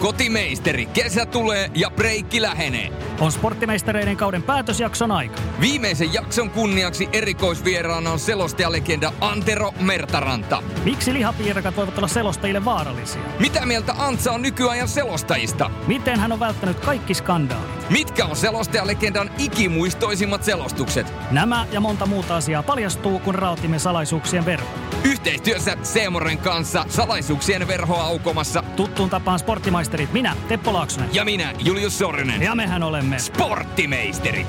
kotimeisteri, kesä tulee ja breikki lähenee. On sporttimeistereiden kauden päätösjakson aika. Viimeisen jakson kunniaksi erikoisvieraana on selostajalegenda Antero Mertaranta. Miksi lihapiirakat voivat olla selostajille vaarallisia? Mitä mieltä Antsa on nykyajan selostajista? Miten hän on välttänyt kaikki skandaalit? Mitkä on selostajalegendan ikimuistoisimmat selostukset? Nämä ja monta muuta asiaa paljastuu, kun raotimme salaisuuksien verho. Yhteistyössä Seemoren kanssa salaisuuksien verhoa aukomassa Tuttuun tapaan sporttimaisterit minä, Teppo Laaksonen. ja minä, Julius Sorinen. Ja mehän olemme Sporttimeisterit.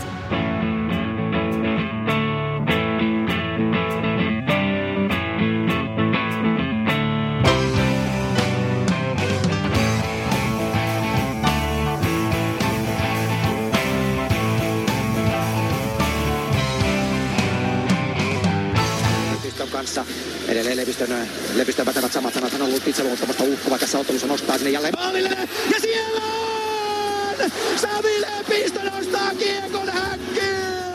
Kanssa. Edelleen Lepistön, Lepistön pätevät samat sanat. Hän on ollut itseluottamusta uhkova tässä ottelussa. Nostaa sinne jälleen maalille. Ja siellä on! Sami Lepistö nostaa kiekon häkkiin!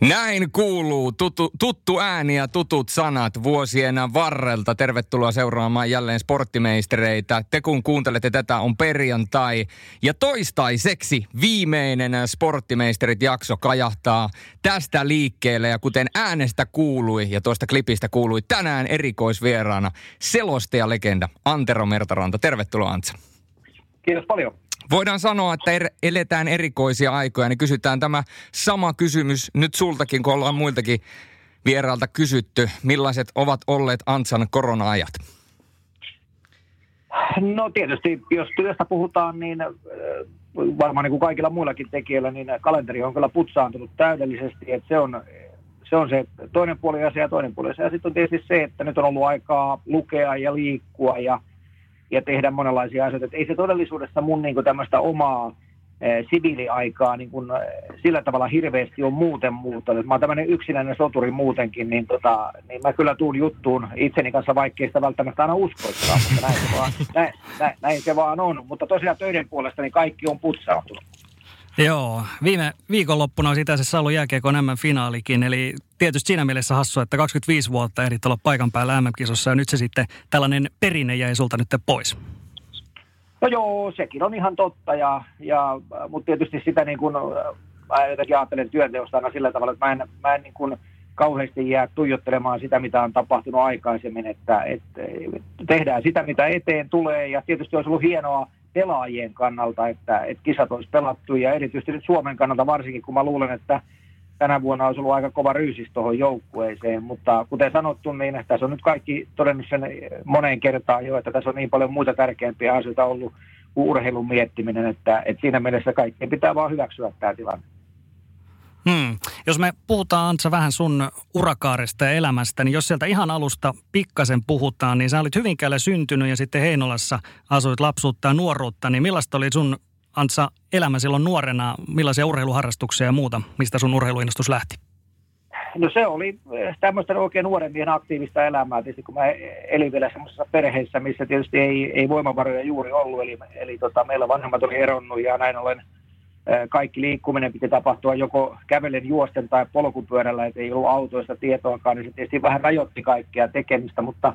Näin kuuluu tuttu, tuttu ääni ja tutut sanat vuosien varrelta. Tervetuloa seuraamaan jälleen sporttimeistereitä. Te kun kuuntelette tätä on perjantai. Ja toistaiseksi viimeinen sporttimeisterit jakso kajahtaa tästä liikkeelle. Ja kuten äänestä kuului ja tuosta klipistä kuului tänään erikoisvieraana selostajalegenda Antero Mertaranta. Tervetuloa Antsa. Kiitos paljon. Voidaan sanoa, että er, eletään erikoisia aikoja, niin kysytään tämä sama kysymys nyt sultakin, kun ollaan muiltakin vierailta kysytty. Millaiset ovat olleet Antsan korona-ajat? No tietysti, jos työstä puhutaan, niin varmaan niin kuin kaikilla muillakin tekijöillä, niin kalenteri on kyllä putsaantunut täydellisesti. Että se, on, se on se toinen puoli asia ja toinen puoli asia. Sitten on tietysti se, että nyt on ollut aikaa lukea ja liikkua ja, ja tehdä monenlaisia asioita. Et ei se todellisuudessa mun niin tämmöistä omaa eh, siviiliaikaa niin kuin, eh, sillä tavalla hirveästi on muuten muuttanut. Mä oon tämmöinen yksinäinen soturi muutenkin, niin, tota, niin mä kyllä tuun juttuun itseni kanssa, vaikkei sitä välttämättä aina uskoiskaan, mutta näin se, vaan, näin, näin, näin se vaan on. Mutta tosiaan töiden puolesta niin kaikki on putsaantunut. Joo, viime viikonloppuna olisi itse asiassa ollut jääkiekon M-finaalikin, eli tietysti siinä mielessä hassu, että 25 vuotta ehdit olla paikan päällä MM-kisossa ja nyt se sitten tällainen perinne jäi sulta nyt pois. No joo, sekin on ihan totta, ja, ja, mutta tietysti sitä niin kuin, mä jotenkin ajattelen työnteosta aina sillä tavalla, että mä en, mä en niin kuin kauheasti jää tuijottelemaan sitä, mitä on tapahtunut aikaisemmin, että, että tehdään sitä, mitä eteen tulee, ja tietysti olisi ollut hienoa pelaajien kannalta, että, että kisat olisi pelattu, ja erityisesti nyt Suomen kannalta varsinkin, kun mä luulen, että tänä vuonna olisi ollut aika kova ryysis tuohon joukkueeseen, mutta kuten sanottu, niin tässä on nyt kaikki todennut sen moneen kertaan jo, että tässä on niin paljon muita tärkeämpiä asioita ollut kuin urheilun miettiminen, että, että siinä mielessä kaikkien pitää vaan hyväksyä tämä tilanne. Hmm. Jos me puhutaan Antsa vähän sun urakaaresta ja elämästä, niin jos sieltä ihan alusta pikkasen puhutaan, niin sä olit Hyvinkäällä syntynyt ja sitten Heinolassa asuit lapsuutta ja nuoruutta, niin millaista oli sun Antsa elämä silloin nuorena, millaisia urheiluharrastuksia ja muuta, mistä sun urheiluinnostus lähti? No se oli tämmöistä oikein nuoren aktiivista elämää, tietysti kun mä elin vielä semmoisessa perheessä, missä tietysti ei, ei voimavaroja juuri ollut, eli, eli tota, meillä vanhemmat oli eronnut ja näin ollen kaikki liikkuminen piti tapahtua joko kävellen, juosten tai polkupyörällä, että ei ollut autoista tietoakaan, niin se tietysti vähän rajoitti kaikkea tekemistä, mutta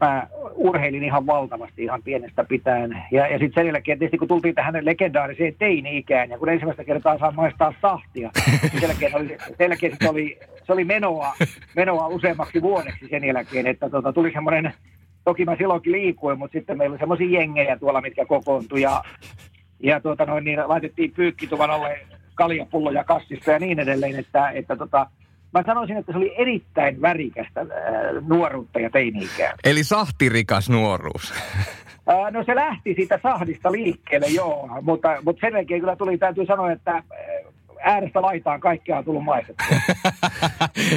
mä urheilin ihan valtavasti ihan pienestä pitäen. Ja, ja sitten sen jälkeen tietysti kun tultiin tähän legendaariseen teini-ikään ja kun ensimmäistä kertaa saa maistaa sahtia, niin sen jälkeen, oli, sen jälkeen sit oli, se oli menoa, menoa useammaksi vuodeksi sen jälkeen, että tota, tuli semmoinen, toki mä silloinkin liikuin, mutta sitten meillä oli semmoisia jengejä tuolla, mitkä kokoontui ja, ja tuota noin, niin laitettiin pyykkituvan alle kaljapulloja kassissa ja niin edelleen, että, että tota, mä sanoisin, että se oli erittäin värikästä ää, nuoruutta ja teini-ikää. Eli sahtirikas nuoruus. Ää, No se lähti siitä sahdista liikkeelle, joo, mutta, mutta sen jälkeen kyllä tuli, täytyy sanoa, että ää, äärestä laitaan kaikkea on tullut maistettua.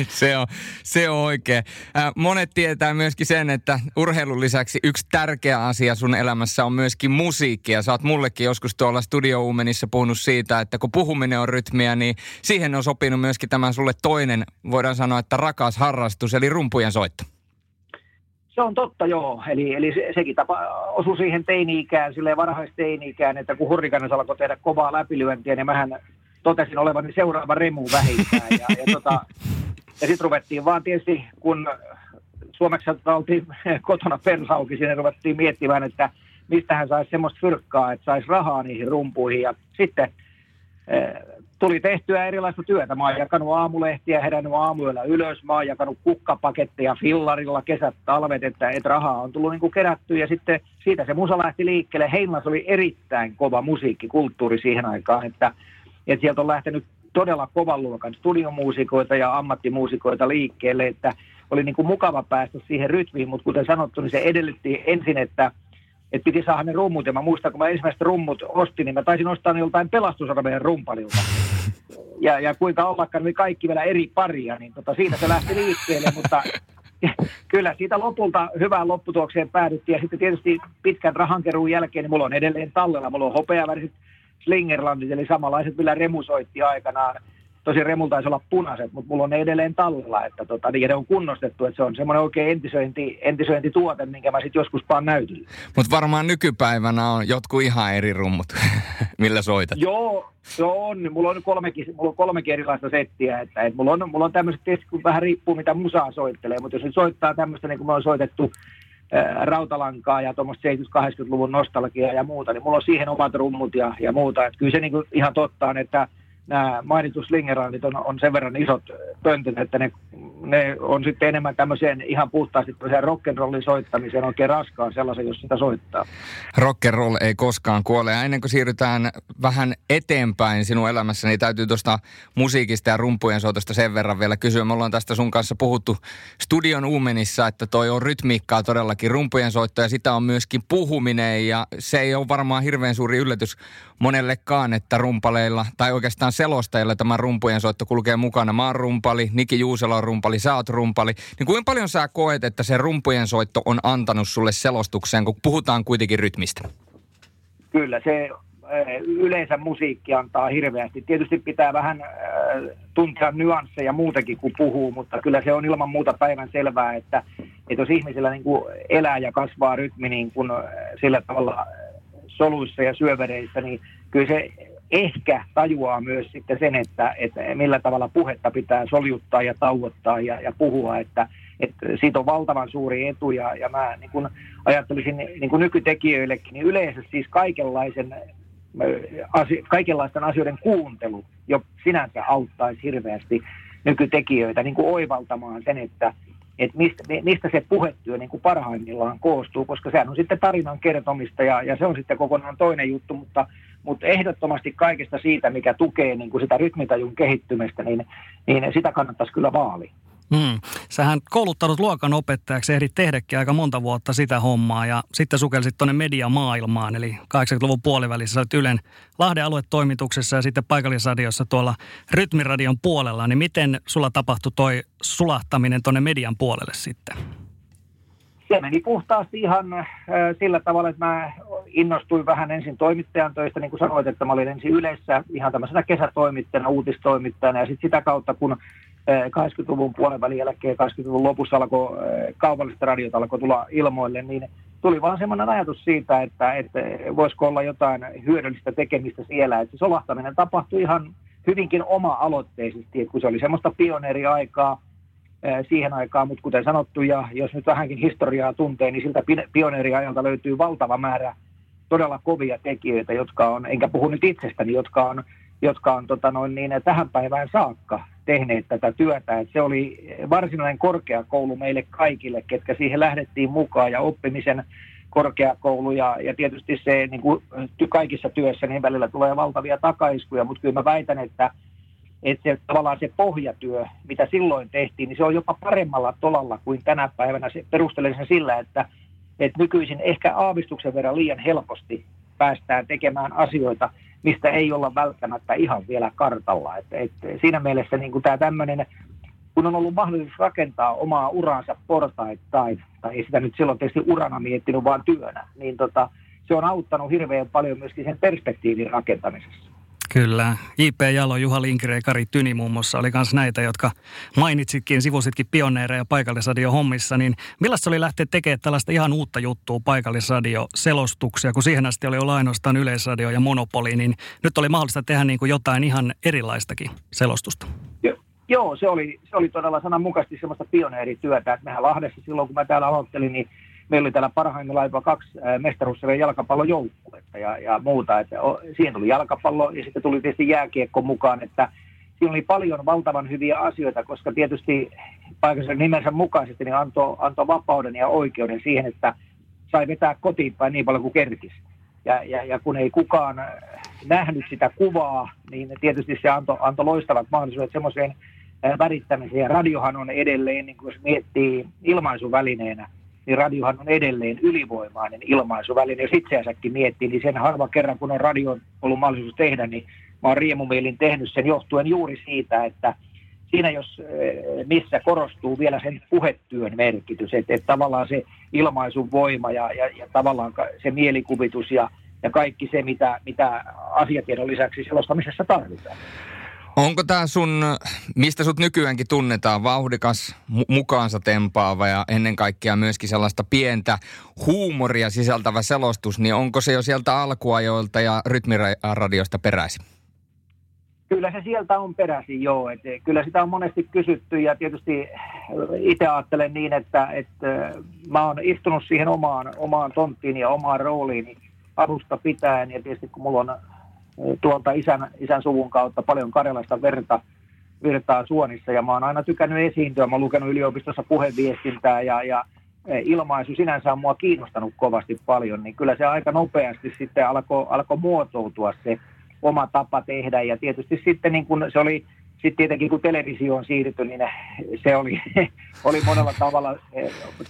se, on, se on oikein. Äh, monet tietää myöskin sen, että urheilun lisäksi yksi tärkeä asia sun elämässä on myöskin musiikki. Ja sä oot mullekin joskus tuolla Studio Uumenissa puhunut siitä, että kun puhuminen on rytmiä, niin siihen on sopinut myöskin tämä sulle toinen, voidaan sanoa, että rakas harrastus, eli rumpujen soitto. se on totta, joo. Eli, eli se, sekin tapa osui siihen teini-ikään, silleen varhaisteini-ikään, että kun Hurrikanes alkoi tehdä kovaa läpilyöntiä, niin mähän totesin olevani seuraava remu vähintään. Ja, ja, tota, ja sitten ruvettiin vaan tietysti, kun Suomeksi oltiin kotona persauki, sinne ruvettiin miettimään, että mistä hän saisi semmoista fyrkkaa, että saisi rahaa niihin rumpuihin. Ja sitten eh, tuli tehtyä erilaista työtä. Mä oon jakanut aamulehtiä, herännyt aamuyöllä ylös, mä oon jakanut kukkapaketteja fillarilla kesät, talvet, että, että rahaa on tullut niin kuin kerätty. Ja sitten siitä se musa lähti liikkeelle. Heinlas oli erittäin kova musiikkikulttuuri siihen aikaan, että, että sieltä on lähtenyt todella kovan luokan studiomuusikoita ja ammattimuusikoita liikkeelle, että oli niin kuin mukava päästä siihen rytmiin, mutta kuten sanottu, niin se edellytti ensin, että, että piti saada ne rummut. Ja mä muistan, kun mä ensimmäiset rummut ostin, niin mä taisin ostaa ne joltain pelastusarmeijan rumpalilta. Ja, ja kuinka ollakaan, niin kaikki vielä eri paria, niin tota, siitä se lähti liikkeelle, mutta kyllä siitä lopulta hyvään lopputuokseen päädyttiin. Ja sitten tietysti pitkän rahankeruun jälkeen, niin mulla on edelleen tallella, mulla on hopeaväriset Slingerlandit, eli samanlaiset, millä Remu soitti aikanaan Tosi Remulta taisi olla punaiset, mutta mulla on ne edelleen tallella, että tota, niin ne on kunnostettu, että se on semmoinen oikein entisöinti, entisöintituote, minkä mä sitten joskus paan näytille. Mutta varmaan nykypäivänä on jotkut ihan eri rummut, millä soitat. Joo, se on. Mulla on kolmekin, mulla on kolmekin erilaista settiä, että, että mulla on, mulla on tämmöiset tietysti, kun vähän riippuu mitä musaa soittelee, mutta jos nyt soittaa tämmöistä, niin kuin me on soitettu rautalankaa ja tuommoista 70-80-luvun nostalgiaa ja muuta, niin mulla on siihen omat rummut ja, ja muuta. Että kyllä se niin ihan totta on, että nämä mainitut slingerandit on, on sen verran isot pöntöt, että ne, ne on sitten enemmän tämmöiseen ihan puhtaasti tämmöiseen rock'n'rollin soittamiseen oikein raskaan sellaisen, jos sitä soittaa. Rock'n'roll ei koskaan kuole. Ja ennen kuin siirrytään vähän eteenpäin sinun elämässä, niin täytyy tuosta musiikista ja rumpujen soitosta sen verran vielä kysyä. Me ollaan tästä sun kanssa puhuttu studion uumenissa, että toi on rytmiikkaa todellakin rumpujen soitto ja sitä on myöskin puhuminen ja se ei ole varmaan hirveän suuri yllätys monellekaan, että rumpaleilla tai oikeastaan selostajilla tämä rumpujen soitto kulkee mukana. Mä oon rumpali, Niki Juusela on rumpali, sä oot rumpali. Niin kuinka paljon sä koet, että se rumpujen soitto on antanut sulle selostukseen, kun puhutaan kuitenkin rytmistä? Kyllä, se eh, yleensä musiikki antaa hirveästi. Tietysti pitää vähän äh, tuntea nyansseja muutenkin kuin puhuu, mutta kyllä se on ilman muuta päivän selvää, että, että jos ihmisillä niin kuin elää ja kasvaa rytmi niin kuin sillä tavalla soluissa ja syövereissä, niin kyllä se ehkä tajuaa myös sitten sen, että, että millä tavalla puhetta pitää soljuttaa ja tauottaa ja, ja puhua, että, että siitä on valtavan suuri etu. Ja, ja mä niin kun ajattelisin niin kun nykytekijöillekin, niin yleensä siis kaikenlaisen asio, kaikenlaisten asioiden kuuntelu jo sinänsä auttaisi hirveästi nykytekijöitä niin kuin oivaltamaan sen, että, että mistä, mistä se puhetyö niin kuin parhaimmillaan koostuu, koska sehän on sitten tarinan kertomista ja, ja se on sitten kokonaan toinen juttu, mutta, mutta ehdottomasti kaikesta siitä, mikä tukee niin kuin sitä rytmitajun kehittymistä, niin, niin sitä kannattaisi kyllä vaalia. Hmm. Sähän kouluttanut luokanopettajaksi, ehdit tehdäkin aika monta vuotta sitä hommaa ja sitten sukelsit tuonne mediamaailmaan, eli 80-luvun puolivälissä sä olet Ylen Lahden aluetoimituksessa ja sitten paikallisradiossa tuolla Rytmiradion puolella, niin miten sulla tapahtui toi sulahtaminen tuonne median puolelle sitten? Se meni puhtaasti ihan äh, sillä tavalla, että mä innostuin vähän ensin toimittajan töistä, niin kuin sanoit, että mä olin ensin yleensä ihan tämmöisenä kesätoimittajana, uutistoimittajana ja sitten sitä kautta, kun 80-luvun puolen välin jälkeen, 80-luvun lopussa alkoi kaupalliset radiot alkoi tulla ilmoille, niin tuli vaan semmoinen ajatus siitä, että, että voisiko olla jotain hyödyllistä tekemistä siellä. Että se solahtaminen tapahtui ihan hyvinkin oma-aloitteisesti, että kun se oli semmoista pioneeriaikaa siihen aikaan, mutta kuten sanottu, ja jos nyt vähänkin historiaa tuntee, niin siltä pioneeriajalta löytyy valtava määrä todella kovia tekijöitä, jotka on, enkä puhu nyt itsestäni, jotka on, jotka on tota noin, niin, tähän päivään saakka tehneet tätä työtä. Et se oli varsinainen korkeakoulu meille kaikille, ketkä siihen lähdettiin mukaan ja oppimisen korkeakoulu ja, ja tietysti se niin kuin kaikissa työssä niin välillä tulee valtavia takaiskuja, mutta kyllä mä väitän, että, että se, tavallaan se pohjatyö, mitä silloin tehtiin, niin se on jopa paremmalla tolalla kuin tänä päivänä. Se, perustelen sen sillä, että, että nykyisin ehkä aavistuksen verran liian helposti päästään tekemään asioita – mistä ei olla välttämättä ihan vielä kartalla. Et, et siinä mielessä niin tämä tämmöinen, kun on ollut mahdollisuus rakentaa omaa uraansa portaittain, tai ei sitä nyt silloin tietysti urana miettinyt, vaan työnä, niin tota, se on auttanut hirveän paljon myöskin sen perspektiivin rakentamisessa. Kyllä. J.P. Jalo, Juha Linkire ja Kari Tyni muun muassa oli myös näitä, jotka mainitsitkin, sivusitkin pioneereja paikallisradio hommissa. Niin millaista oli lähteä tekemään tällaista ihan uutta juttua paikallisradio-selostuksia, kun siihen asti oli ollut ainoastaan yleisradio ja monopoli, niin nyt oli mahdollista tehdä niin kuin jotain ihan erilaistakin selostusta. Joo, se oli, se oli todella sananmukaisesti semmoista pioneerityötä, että mehän Lahdessa silloin, kun mä täällä aloittelin, niin meillä oli täällä parhaimmillaan jopa kaksi mestaruussarjan jalkapallojoukkuetta ja, ja muuta. Että siihen tuli jalkapallo ja sitten tuli tietysti jääkiekko mukaan, että siinä oli paljon valtavan hyviä asioita, koska tietysti paikallisen nimensä mukaisesti niin antoi, antoi vapauden ja oikeuden siihen, että sai vetää kotiin päin niin paljon kuin kerkisi. Ja, ja, ja kun ei kukaan nähnyt sitä kuvaa, niin tietysti se antoi anto loistavat mahdollisuudet semmoiseen värittämiseen. Radiohan on edelleen, niin kuin jos miettii ilmaisuvälineenä, niin radiohan on edelleen ylivoimainen ilmaisuväline. Jos itseänsäkin miettii, niin sen harva kerran, kun on radio ollut mahdollisuus tehdä, niin mä oon riemumielin tehnyt sen johtuen juuri siitä, että siinä jos eh, missä korostuu vielä sen puhetyön merkitys, että, että tavallaan se ilmaisun voima ja, ja, ja tavallaan se mielikuvitus ja, ja kaikki se, mitä, mitä asiatiedon lisäksi selostamisessa tarvitaan. Onko tämä sun, mistä sut nykyäänkin tunnetaan, vauhdikas, mu- mukaansa tempaava ja ennen kaikkea myöskin sellaista pientä huumoria sisältävä selostus, niin onko se jo sieltä alkuajoilta ja rytmiradiosta peräisin? Kyllä se sieltä on peräisin, joo. Et kyllä sitä on monesti kysytty ja tietysti itse ajattelen niin, että, että mä oon istunut siihen omaan, omaan tonttiin ja omaan rooliini alusta pitäen ja tietysti kun mulla on tuolta isän, isän suvun kautta paljon karjalaista verta virtaa suonissa. Ja mä oon aina tykännyt esiintyä. Mä oon lukenut yliopistossa puheviestintää ja, ja e, ilmaisu sinänsä on mua kiinnostanut kovasti paljon, niin kyllä se aika nopeasti sitten alkoi alko muotoutua se oma tapa tehdä. Ja tietysti sitten niin kun se oli sitten tietenkin kun televisioon siirtyi, niin se oli, oli monella tavalla e,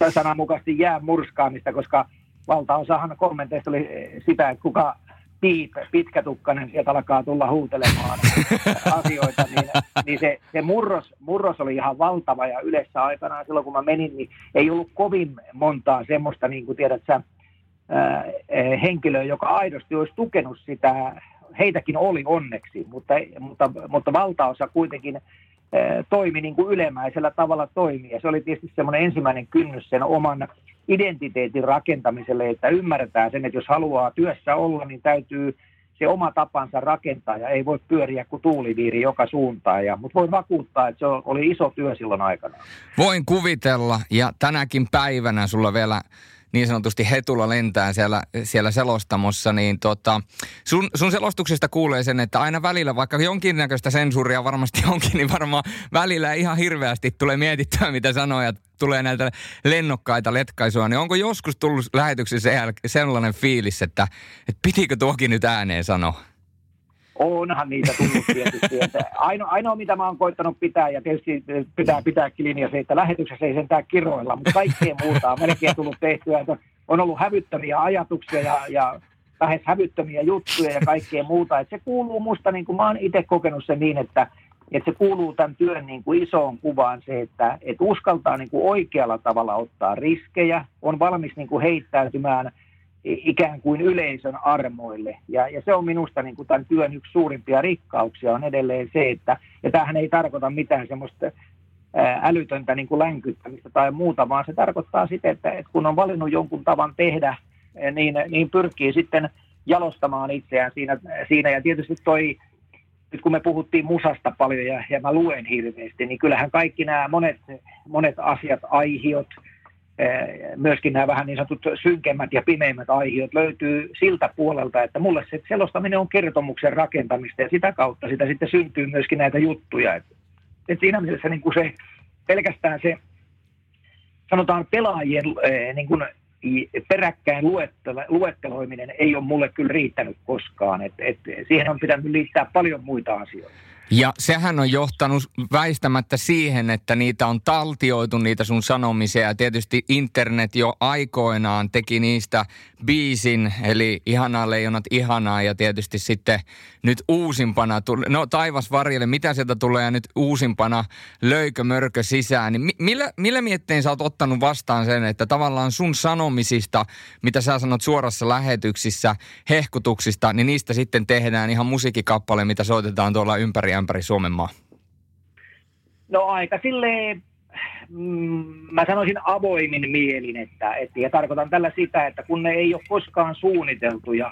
sananmukaisesti jää murskaamista, koska valtaosahan kommenteista oli sitä, että kuka piip, pitkätukkainen sieltä alkaa tulla huutelemaan asioita, niin, niin se, se murros, murros oli ihan valtava ja yleensä aikanaan silloin kun mä menin, niin ei ollut kovin montaa semmoista, niin kuin tiedät sä, ää, henkilöä, joka aidosti olisi tukenut sitä, heitäkin oli onneksi, mutta, mutta, mutta valtaosa kuitenkin toimi niin kuin ylemäisellä tavalla toimii. Ja se oli tietysti semmoinen ensimmäinen kynnys sen oman identiteetin rakentamiselle, että ymmärretään sen, että jos haluaa työssä olla, niin täytyy se oma tapansa rakentaa ja ei voi pyöriä kuin tuuliviiri joka suuntaan. Ja, mutta voin vakuuttaa, että se oli iso työ silloin aikana. Voin kuvitella ja tänäkin päivänä sulla vielä niin sanotusti hetulla lentää siellä, siellä selostamossa, niin tota, sun, sun selostuksesta kuulee sen, että aina välillä, vaikka jonkinnäköistä sensuuria varmasti onkin, niin varmaan välillä ihan hirveästi tulee mietittyä, mitä sanoja tulee näiltä lennokkaita letkaisua, niin onko joskus tullut lähetyksessä sellainen fiilis, että, että pitikö tuokin nyt ääneen sanoa? Onhan niitä tullut tietysti. Että ainoa, ainoa, mitä mä oon koittanut pitää, ja tietysti pitää pitääkin linja se, että lähetyksessä ei sentään kiroilla, mutta kaikkea muuta on melkein tullut tehtyä. Että on ollut hävyttömiä ajatuksia ja, ja lähes hävyttömiä juttuja ja kaikkea muuta. Että se kuuluu musta, niin kuin mä oon itse kokenut sen niin, että, että se kuuluu tämän työn niin kuin isoon kuvaan se, että, että uskaltaa niin kuin oikealla tavalla ottaa riskejä, on valmis niin kuin heittäytymään – ikään kuin yleisön armoille. Ja, ja se on minusta niin kuin tämän työn yksi suurimpia rikkauksia on edelleen se, että, ja tämähän ei tarkoita mitään semmoista älytöntä niin kuin länkyttämistä tai muuta, vaan se tarkoittaa sitä, että, että kun on valinnut jonkun tavan tehdä, niin, niin pyrkii sitten jalostamaan itseään siinä, siinä. ja tietysti toi, nyt kun me puhuttiin musasta paljon ja, ja mä luen hirveästi, niin kyllähän kaikki nämä monet, monet asiat, aihiot, myöskin nämä vähän niin sanotut synkemmät ja pimeimmät aiheet löytyy siltä puolelta, että mulle se selostaminen on kertomuksen rakentamista ja sitä kautta sitä sitten syntyy myöskin näitä juttuja. Et, et siinä mielessä niin kuin se, pelkästään se, sanotaan pelaajien eh, niin kuin peräkkäin luettelo, luetteloiminen ei ole mulle kyllä riittänyt koskaan. Et, et siihen on pitänyt liittää paljon muita asioita. Ja sehän on johtanut väistämättä siihen, että niitä on taltioitu, niitä sun sanomisia. Ja tietysti internet jo aikoinaan teki niistä biisin, eli Ihanaa leijonat ihanaa. Ja tietysti sitten nyt uusimpana, no taivas varjelle, mitä sieltä tulee nyt uusimpana, löykö mörkö sisään. Niin millä, millä miettein sä oot ottanut vastaan sen, että tavallaan sun sanomisista, mitä sä sanot suorassa lähetyksissä, hehkutuksista, niin niistä sitten tehdään ihan musiikkikappale, mitä soitetaan tuolla ympäri ämpäri Suomen maa? No aika silleen, mm, mä sanoisin avoimin mielin, että, että, ja tarkoitan tällä sitä, että kun ne ei ole koskaan suunniteltuja,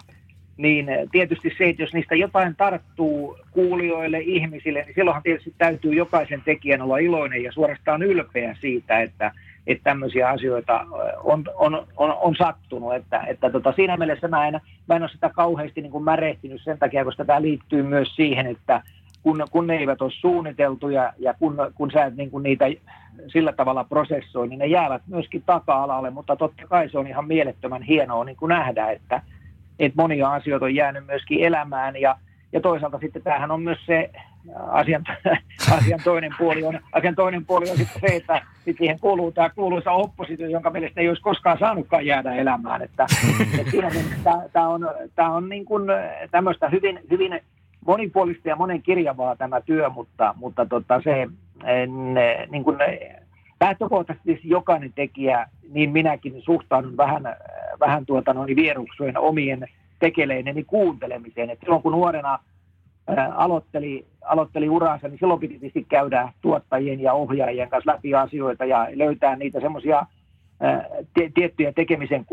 niin tietysti se, että jos niistä jotain tarttuu kuulijoille, ihmisille, niin silloinhan tietysti täytyy jokaisen tekijän olla iloinen ja suorastaan ylpeä siitä, että, että tämmöisiä asioita on, on, on, on sattunut. Että, että tota, siinä mielessä mä en, mä en ole sitä kauheasti niin kuin märehtinyt sen takia, koska tämä liittyy myös siihen, että kun, kun ne eivät ole suunniteltuja ja kun, kun sä et niin kuin niitä sillä tavalla prosessoi, niin ne jäävät myöskin taka-alalle, mutta totta kai se on ihan mielettömän hienoa niin kuin nähdä, että, että monia asioita on jäänyt myöskin elämään. Ja, ja toisaalta sitten tämähän on myös se asian, asian, toinen puoli on, asian toinen puoli on sitten se, että sitten siihen kuuluu tämä kuuluisa oppositio, jonka mielestä ei olisi koskaan saanutkaan jäädä elämään. Että, että siinä tämä, on, tämä on niin kuin tämmöistä hyvin, hyvin monipuolista ja monen kirjavaa tämä työ, mutta, mutta tota se en, niin kuin, lähtökohtaisesti jokainen tekijä, niin minäkin suhtaudun vähän, vähän tuota, noin vieruksuen omien tekeleideni kuuntelemiseen. Et silloin kun nuorena ää, aloitteli, aloitteli uransa, niin silloin piti käydä tuottajien ja ohjaajien kanssa läpi asioita ja löytää niitä semmoisia tiettyjä tekemisen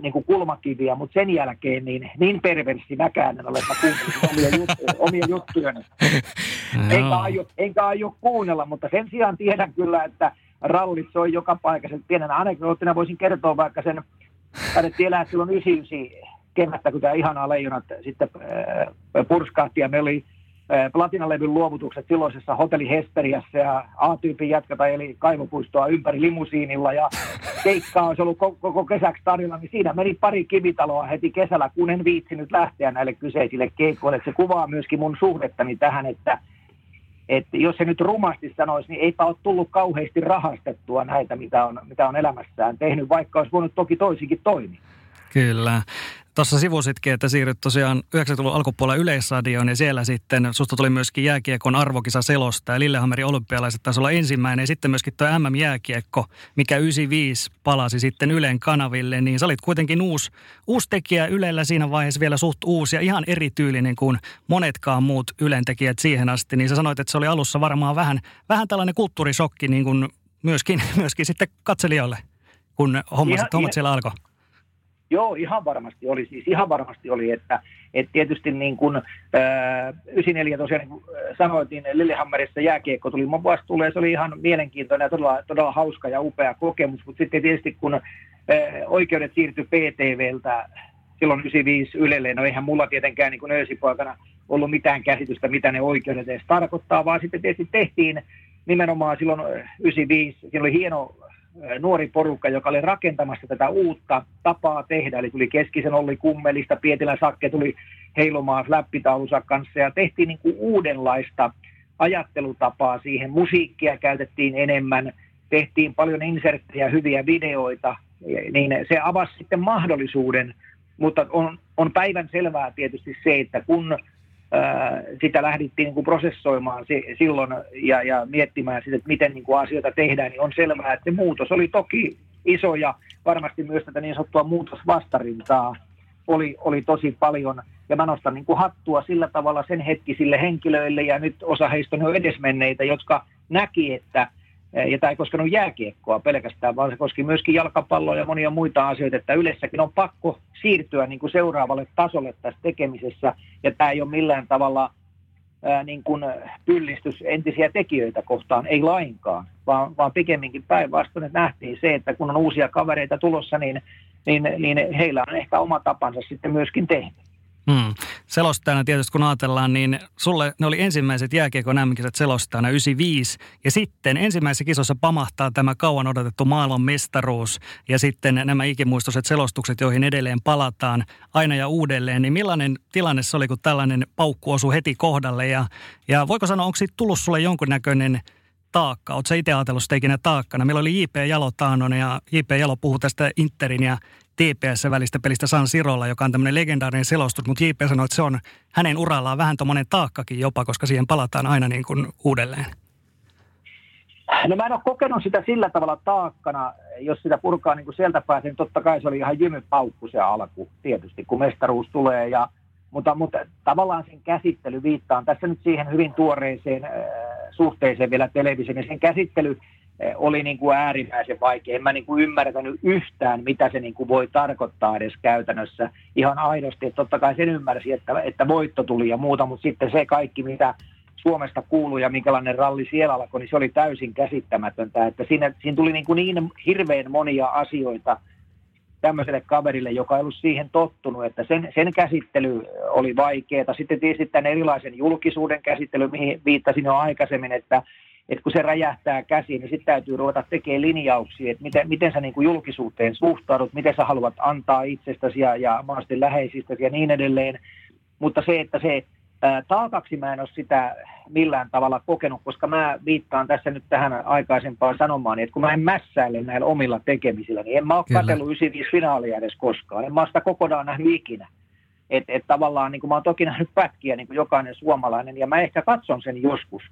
niin kuin kulmakiviä, mutta sen jälkeen niin, niin perversi mäkään en ole, että omia, juttuja, omia juttuja. Enkä aio, enkä aio kuunnella, mutta sen sijaan tiedän kyllä, että rallit soi joka paikassa. Pienenä anekdoottina voisin kertoa vaikka sen, taidettiin elää silloin 99 kevättä, kun tämä ihanaa leijonat sitten äh, purskahti ja me oli platinalevyn luovutukset silloisessa hotelli Hesperiassa ja A-tyypin jatkata eli kaivopuistoa ympäri limusiinilla ja keikkaa olisi ollut koko, kesäksi tarjolla, niin siinä meni pari kivitaloa heti kesällä, kun en viitsinyt lähteä näille kyseisille keikoille. Se kuvaa myöskin mun suhdettani tähän, että, että jos se nyt rumasti sanoisi, niin eipä ole tullut kauheasti rahastettua näitä, mitä on, mitä on elämässään tehnyt, vaikka olisi voinut toki toisinkin toimia. Kyllä. Tuossa sivusitkin, että siirryt tosiaan 90-luvun alkupuolella Yleisradioon ja siellä sitten susta tuli myöskin jääkiekon arvokisa selosta ja Lillehammerin olympialaiset taisi olla ensimmäinen ja sitten myöskin tuo MM-jääkiekko, mikä 95 palasi sitten Ylen kanaville, niin sä olit kuitenkin uusi, uusi tekijä Ylellä siinä vaiheessa vielä suht uusi ja ihan erityylinen kuin monetkaan muut Ylen tekijät siihen asti, niin sä sanoit, että se oli alussa varmaan vähän, vähän tällainen kulttuurisokki niin kuin myöskin, myöskin sitten katselijoille, kun hommat, ihan, hommat siellä alkoi. Joo, ihan varmasti oli. Siis ihan varmasti oli, että, että tietysti niin kuin, ää, 94 tosiaan niin sanoitin, Lillehammerissa jääkiekko tuli mun vastuulle ja se oli ihan mielenkiintoinen ja todella, todella hauska ja upea kokemus, mutta sitten tietysti kun ää, oikeudet siirtyi PTVltä silloin 95 Ylelle, no eihän mulla tietenkään niin kuin öösipoikana ollut mitään käsitystä, mitä ne oikeudet edes tarkoittaa, vaan sitten tietysti tehtiin nimenomaan silloin 95, siinä oli hieno nuori porukka, joka oli rakentamassa tätä uutta tapaa tehdä. Eli tuli Keskisen Olli Kummelista, Pietilän Sakke tuli heilumaan flappitaulunsa kanssa ja tehtiin niin kuin uudenlaista ajattelutapaa siihen. Musiikkia käytettiin enemmän, tehtiin paljon inserttejä, hyviä videoita, niin se avasi sitten mahdollisuuden, mutta on, on päivän selvää tietysti se, että kun sitä lähdettiin niin kuin prosessoimaan silloin ja, ja miettimään sitä, että miten niin kuin asioita tehdään, niin on selvää, että se muutos oli toki iso ja varmasti myös tätä niin sanottua muutosvastarintaa oli, oli tosi paljon. Ja mä nostan niin kuin hattua sillä tavalla sen hetkisille henkilöille ja nyt osa heistä on jo edesmenneitä, jotka näki, että ja tämä ei koskenut jääkiekkoa pelkästään, vaan se koski myöskin jalkapalloa ja monia muita asioita, että yleissäkin on pakko siirtyä niin kuin seuraavalle tasolle tässä tekemisessä, ja tämä ei ole millään tavalla ää, niin kuin pyllistys entisiä tekijöitä kohtaan, ei lainkaan, vaan, vaan pikemminkin päinvastoin, että nähtiin se, että kun on uusia kavereita tulossa, niin, niin, niin heillä on ehkä oma tapansa sitten myöskin tehdä. Hmm. selostajana tietysti kun ajatellaan, niin sulle ne oli ensimmäiset jääkiekon MM-kisat selostajana 95. Ja sitten ensimmäisessä kisossa pamahtaa tämä kauan odotettu maailman mestaruus ja sitten nämä ikimuistoiset selostukset, joihin edelleen palataan aina ja uudelleen. Niin millainen tilanne se oli, kun tällainen paukku osui heti kohdalle? Ja, ja voiko sanoa, onko siitä tullut sulle jonkunnäköinen taakka? Oletko itse ajatellut sitä ikinä taakkana? Meillä oli J.P. Jalo taannon ja J.P. Jalo puhui tästä Interin ja TPS välistä pelistä San Sirolla, joka on tämmöinen legendaarinen selostus, mutta JP sanoi, että se on hänen urallaan vähän tuommoinen taakkakin jopa, koska siihen palataan aina niin kuin uudelleen. No mä en ole kokenut sitä sillä tavalla taakkana, jos sitä purkaa niin kuin sieltä pääsen, niin totta kai se oli ihan jymypaukku se alku tietysti, kun mestaruus tulee ja mutta, mutta tavallaan sen käsittely viittaan tässä nyt siihen hyvin tuoreeseen suhteeseen vielä televisioon, ja sen käsittely Eh, oli niin kuin äärimmäisen vaikea. En mä niin kuin ymmärtänyt yhtään, mitä se niin kuin voi tarkoittaa edes käytännössä ihan aidosti. Että totta kai sen ymmärsi, että, että voitto tuli ja muuta, mutta sitten se kaikki, mitä Suomesta kuuluu ja minkälainen ralli siellä alkoi, niin se oli täysin käsittämätöntä. Että siinä, siinä tuli niin, kuin niin hirveän monia asioita tämmöiselle kaverille, joka ei ollut siihen tottunut, että sen, sen käsittely oli vaikeaa. Sitten tietysti tämän erilaisen julkisuuden käsittely, mihin viittasin jo aikaisemmin, että että kun se räjähtää käsiin, niin sitten täytyy ruveta tekemään linjauksia, että miten, miten sä niin kuin julkisuuteen suhtaudut, miten sä haluat antaa itsestäsi ja, ja maasti läheisistäsi ja niin edelleen. Mutta se, että se taakaksi mä en ole sitä millään tavalla kokenut, koska mä viittaan tässä nyt tähän aikaisempaan sanomaan, että kun mä en mässäile näillä omilla tekemisillä, niin en mä ole katsellut 95 finaalia edes koskaan. En mä sitä kokonaan nähnyt ikinä. Että et tavallaan niin kuin mä oon toki nähnyt pätkiä niin kuin jokainen suomalainen ja mä ehkä katson sen joskus.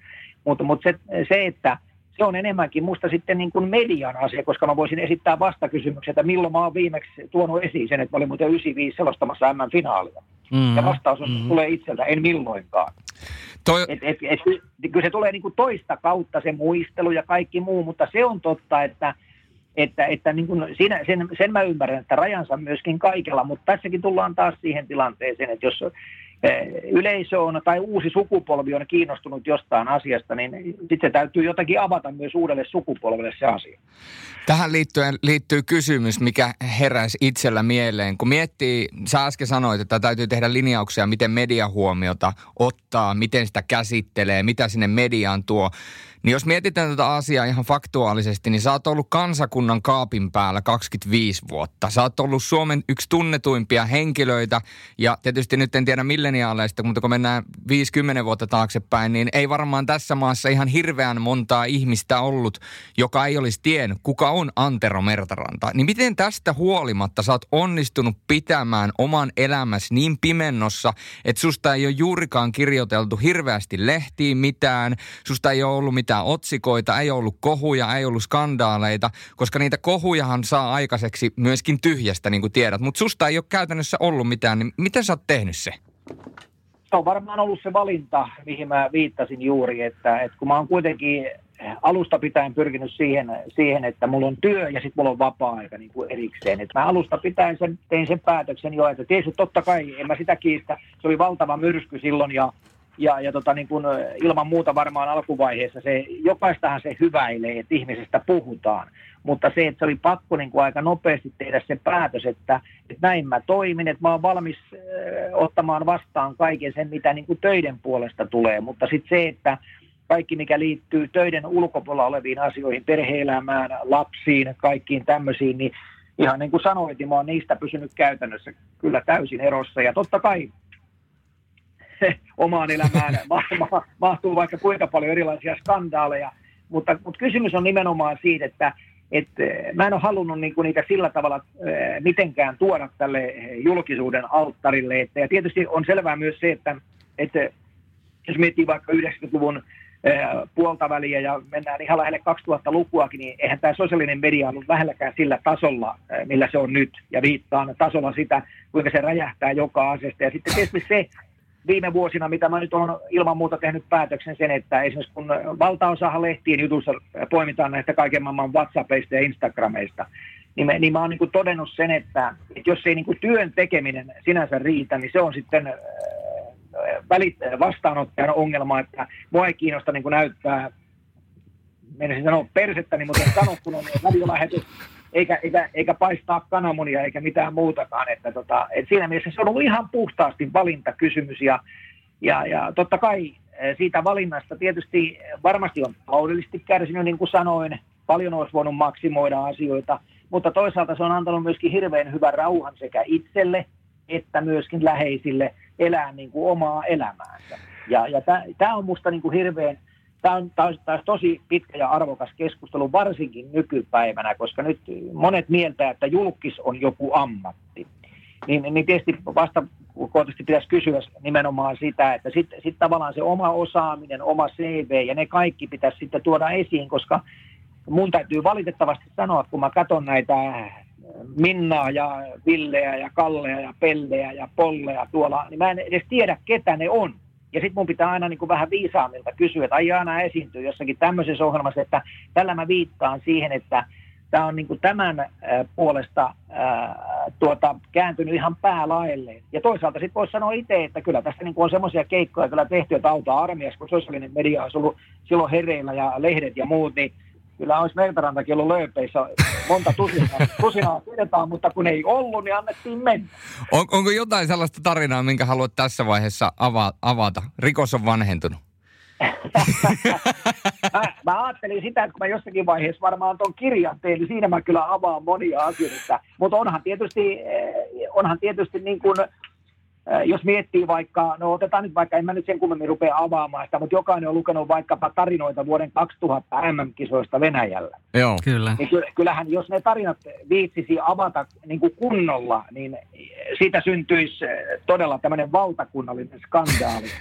Mutta mut se, se, että se on enemmänkin musta sitten niin kuin median asia, koska mä voisin esittää vastakysymyksen, että milloin mä oon viimeksi tuonut esiin sen, että mä olin muuten 95 selostamassa M-finaalia. Mm-hmm. Ja vastaus on, mm-hmm. tulee itseltä, en milloinkaan. Toi... Et, et, et, kyllä se tulee niin kuin toista kautta se muistelu ja kaikki muu, mutta se on totta, että että, että niin kuin siinä, sen, sen mä ymmärrän, että rajansa myöskin kaikella, mutta tässäkin tullaan taas siihen tilanteeseen, että jos yleisö on tai uusi sukupolvi on kiinnostunut jostain asiasta, niin sitten täytyy jotakin avata myös uudelle sukupolvelle se asia. Tähän liittyen liittyy kysymys, mikä heräsi itsellä mieleen. Kun miettii, sä äsken sanoit, että täytyy tehdä linjauksia, miten media huomiota ottaa, miten sitä käsittelee, mitä sinne mediaan tuo. Niin jos mietitään tätä asiaa ihan faktuaalisesti, niin sä oot ollut kansakunnan kaapin päällä 25 vuotta. Sä oot ollut Suomen yksi tunnetuimpia henkilöitä ja tietysti nyt en tiedä milleniaaleista, mutta kun mennään 50 vuotta taaksepäin, niin ei varmaan tässä maassa ihan hirveän montaa ihmistä ollut, joka ei olisi tiennyt, kuka on Antero Mertaranta. Niin miten tästä huolimatta sä oot onnistunut pitämään oman elämäsi niin pimennossa, että susta ei ole juurikaan kirjoiteltu hirveästi lehtiin mitään, susta ei ole ollut mitään mitään otsikoita, ei ollut kohuja, ei ollut skandaaleita, koska niitä kohujahan saa aikaiseksi myöskin tyhjästä, niin kuin tiedät. Mutta susta ei ole käytännössä ollut mitään, niin miten sä oot tehnyt se? Se on varmaan ollut se valinta, mihin mä viittasin juuri, että, että kun mä oon kuitenkin alusta pitäen pyrkinyt siihen, siihen että mulla on työ ja sitten mulla on vapaa-aika niin kuin erikseen. Et mä alusta pitäen sen, tein sen päätöksen jo, että tietysti totta kai, en mä sitä kiistä, se oli valtava myrsky silloin ja ja, ja tota, niin kun, ilman muuta varmaan alkuvaiheessa se, jokaistahan se hyväilee, että ihmisestä puhutaan. Mutta se, että se oli pakko niin kuin aika nopeasti tehdä se päätös, että, että näin mä toimin, että mä oon valmis äh, ottamaan vastaan kaiken sen, mitä niin kuin töiden puolesta tulee. Mutta sitten se, että kaikki mikä liittyy töiden ulkopuolella oleviin asioihin, perheelämään, lapsiin, kaikkiin tämmöisiin, niin ihan niin kuin sanoit, niin mä oon niistä pysynyt käytännössä kyllä täysin erossa. Ja totta kai omaan elämään mahtuu vaikka kuinka paljon erilaisia skandaaleja, mutta, mutta kysymys on nimenomaan siitä, että et, mä en ole halunnut niinku niitä sillä tavalla mitenkään tuoda tälle julkisuuden alttarille. Että, ja tietysti on selvää myös se, että, että jos miettii vaikka 90-luvun puolta väliä ja mennään ihan lähelle 2000-lukuakin, niin eihän tämä sosiaalinen media ollut vähälläkään sillä tasolla, millä se on nyt. Ja viittaan tasolla sitä, kuinka se räjähtää joka asiasta. Ja sitten tietysti se, viime vuosina, mitä mä nyt olen ilman muuta tehnyt päätöksen sen, että esimerkiksi kun valtaosa lehtien jutussa poimitaan näistä kaiken maailman WhatsAppeista ja Instagrameista, niin, me, niin mä oon niin kuin todennut sen, että, että jos ei niin kuin työn tekeminen sinänsä riitä, niin se on sitten äh, välit, vastaanottajan ongelma, että mua ei kiinnosta niin kuin näyttää, menisin sanoa persettäni, mutta en sano, kun on radiolähetys, eikä, eikä, eikä paistaa kananmunia eikä mitään muutakaan. Että tota, et siinä mielessä se on ollut ihan puhtaasti valintakysymys ja, ja, ja totta kai eh, siitä valinnasta tietysti varmasti on taloudellisesti kärsinyt, niin kuin sanoin, paljon olisi voinut maksimoida asioita, mutta toisaalta se on antanut myöskin hirveän hyvän rauhan sekä itselle että myöskin läheisille elää niin kuin omaa elämäänsä. Ja, ja tämä on minusta niin hirveän tämä on taas, taas tosi pitkä ja arvokas keskustelu, varsinkin nykypäivänä, koska nyt monet mieltä, että julkis on joku ammatti. Niin, niin tietysti vasta kohdasti pitäisi kysyä nimenomaan sitä, että sitten sit tavallaan se oma osaaminen, oma CV ja ne kaikki pitäisi sitten tuoda esiin, koska mun täytyy valitettavasti sanoa, kun mä katson näitä Minnaa ja Villeä ja Kalleja ja Pelleä ja Polleja tuolla, niin mä en edes tiedä, ketä ne on. Ja sitten mun pitää aina niin kuin vähän viisaammilta kysyä, että aina esiintyy jossakin tämmöisessä ohjelmassa, että tällä mä viittaan siihen, että tämä on niin kuin tämän puolesta äh, tuota, kääntynyt ihan päälaelleen. Ja toisaalta sitten voisi sanoa itse, että kyllä tässä niin kuin on semmoisia keikkoja kyllä tehty, että autaa armias, kun sosiaalinen media olisi ollut silloin hereillä ja lehdet ja muut, niin kyllä olisi Mertarantakin ollut lööpeissä monta tusinaa, tusinaa pidetään, mutta kun ei ollut, niin annettiin mennä. On, onko jotain sellaista tarinaa, minkä haluat tässä vaiheessa ava, avata? Rikos on vanhentunut. mä, mä, ajattelin sitä, että kun mä jossakin vaiheessa varmaan tuon kirjan tein, niin siinä mä kyllä avaan monia asioita. Mutta onhan tietysti, eh, onhan tietysti niin kuin jos miettii vaikka, no otetaan nyt vaikka, en mä nyt sen kummemmin rupea avaamaan sitä, mutta jokainen on lukenut vaikkapa tarinoita vuoden 2000 MM-kisoista Venäjällä. Joo, kyllä. Niin kyllähän jos ne tarinat viitsisi avata niin kuin kunnolla, niin siitä syntyisi todella tämmöinen valtakunnallinen skandaali.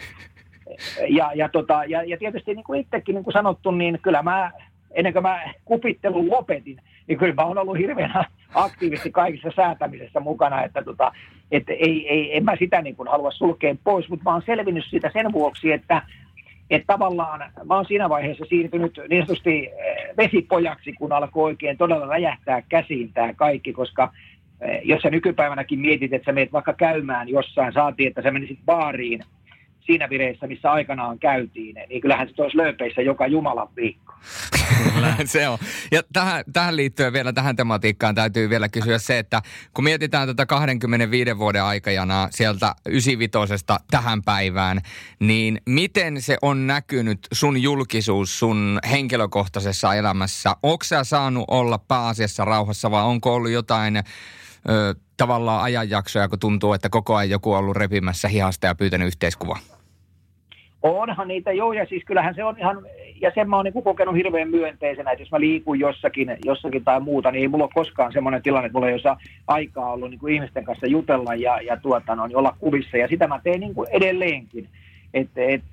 Ja, ja, tota, ja, ja tietysti niin kuin itsekin niin kuin sanottu, niin kyllä mä, ennen kuin mä kupittelun lopetin, niin kyllä mä oon ollut hirveän aktiivisesti kaikissa säätämisessä mukana, että tota, et ei, ei, en mä sitä niin kuin halua sulkea pois, mutta mä oon selvinnyt siitä sen vuoksi, että että tavallaan mä oon siinä vaiheessa siirtynyt niin sanotusti eh, vesipojaksi, kun alkoi oikein todella räjähtää käsiin tämä kaikki, koska eh, jos sä nykypäivänäkin mietit, että sä meet vaikka käymään jossain, saatiin, että sä menisit baariin – siinä vireessä, missä aikanaan käytiin, niin kyllähän se olisi lööpeissä joka Jumalan viikko. Kyllä, se on. Ja tähän, tähän liittyen vielä tähän tematiikkaan täytyy vielä kysyä se, että kun mietitään tätä 25 vuoden aikajanaa sieltä 95 tähän päivään, niin miten se on näkynyt sun julkisuus sun henkilökohtaisessa elämässä? Onko sä saanut olla pääasiassa rauhassa vai onko ollut jotain ö, tavallaan ajanjaksoja, kun tuntuu, että koko ajan joku on ollut repimässä hihasta ja pyytänyt yhteiskuvaa? Onhan niitä, joo, ja siis kyllähän se on ihan, ja sen mä oon niin kokenut hirveän myönteisenä, että jos mä liikun jossakin, jossakin tai muuta, niin ei mulla ole koskaan semmoinen tilanne, että mulla ei ole aikaa ollut niin kuin ihmisten kanssa jutella ja, ja tuota, no, niin olla kuvissa, ja sitä mä teen niin kuin edelleenkin. Et, et,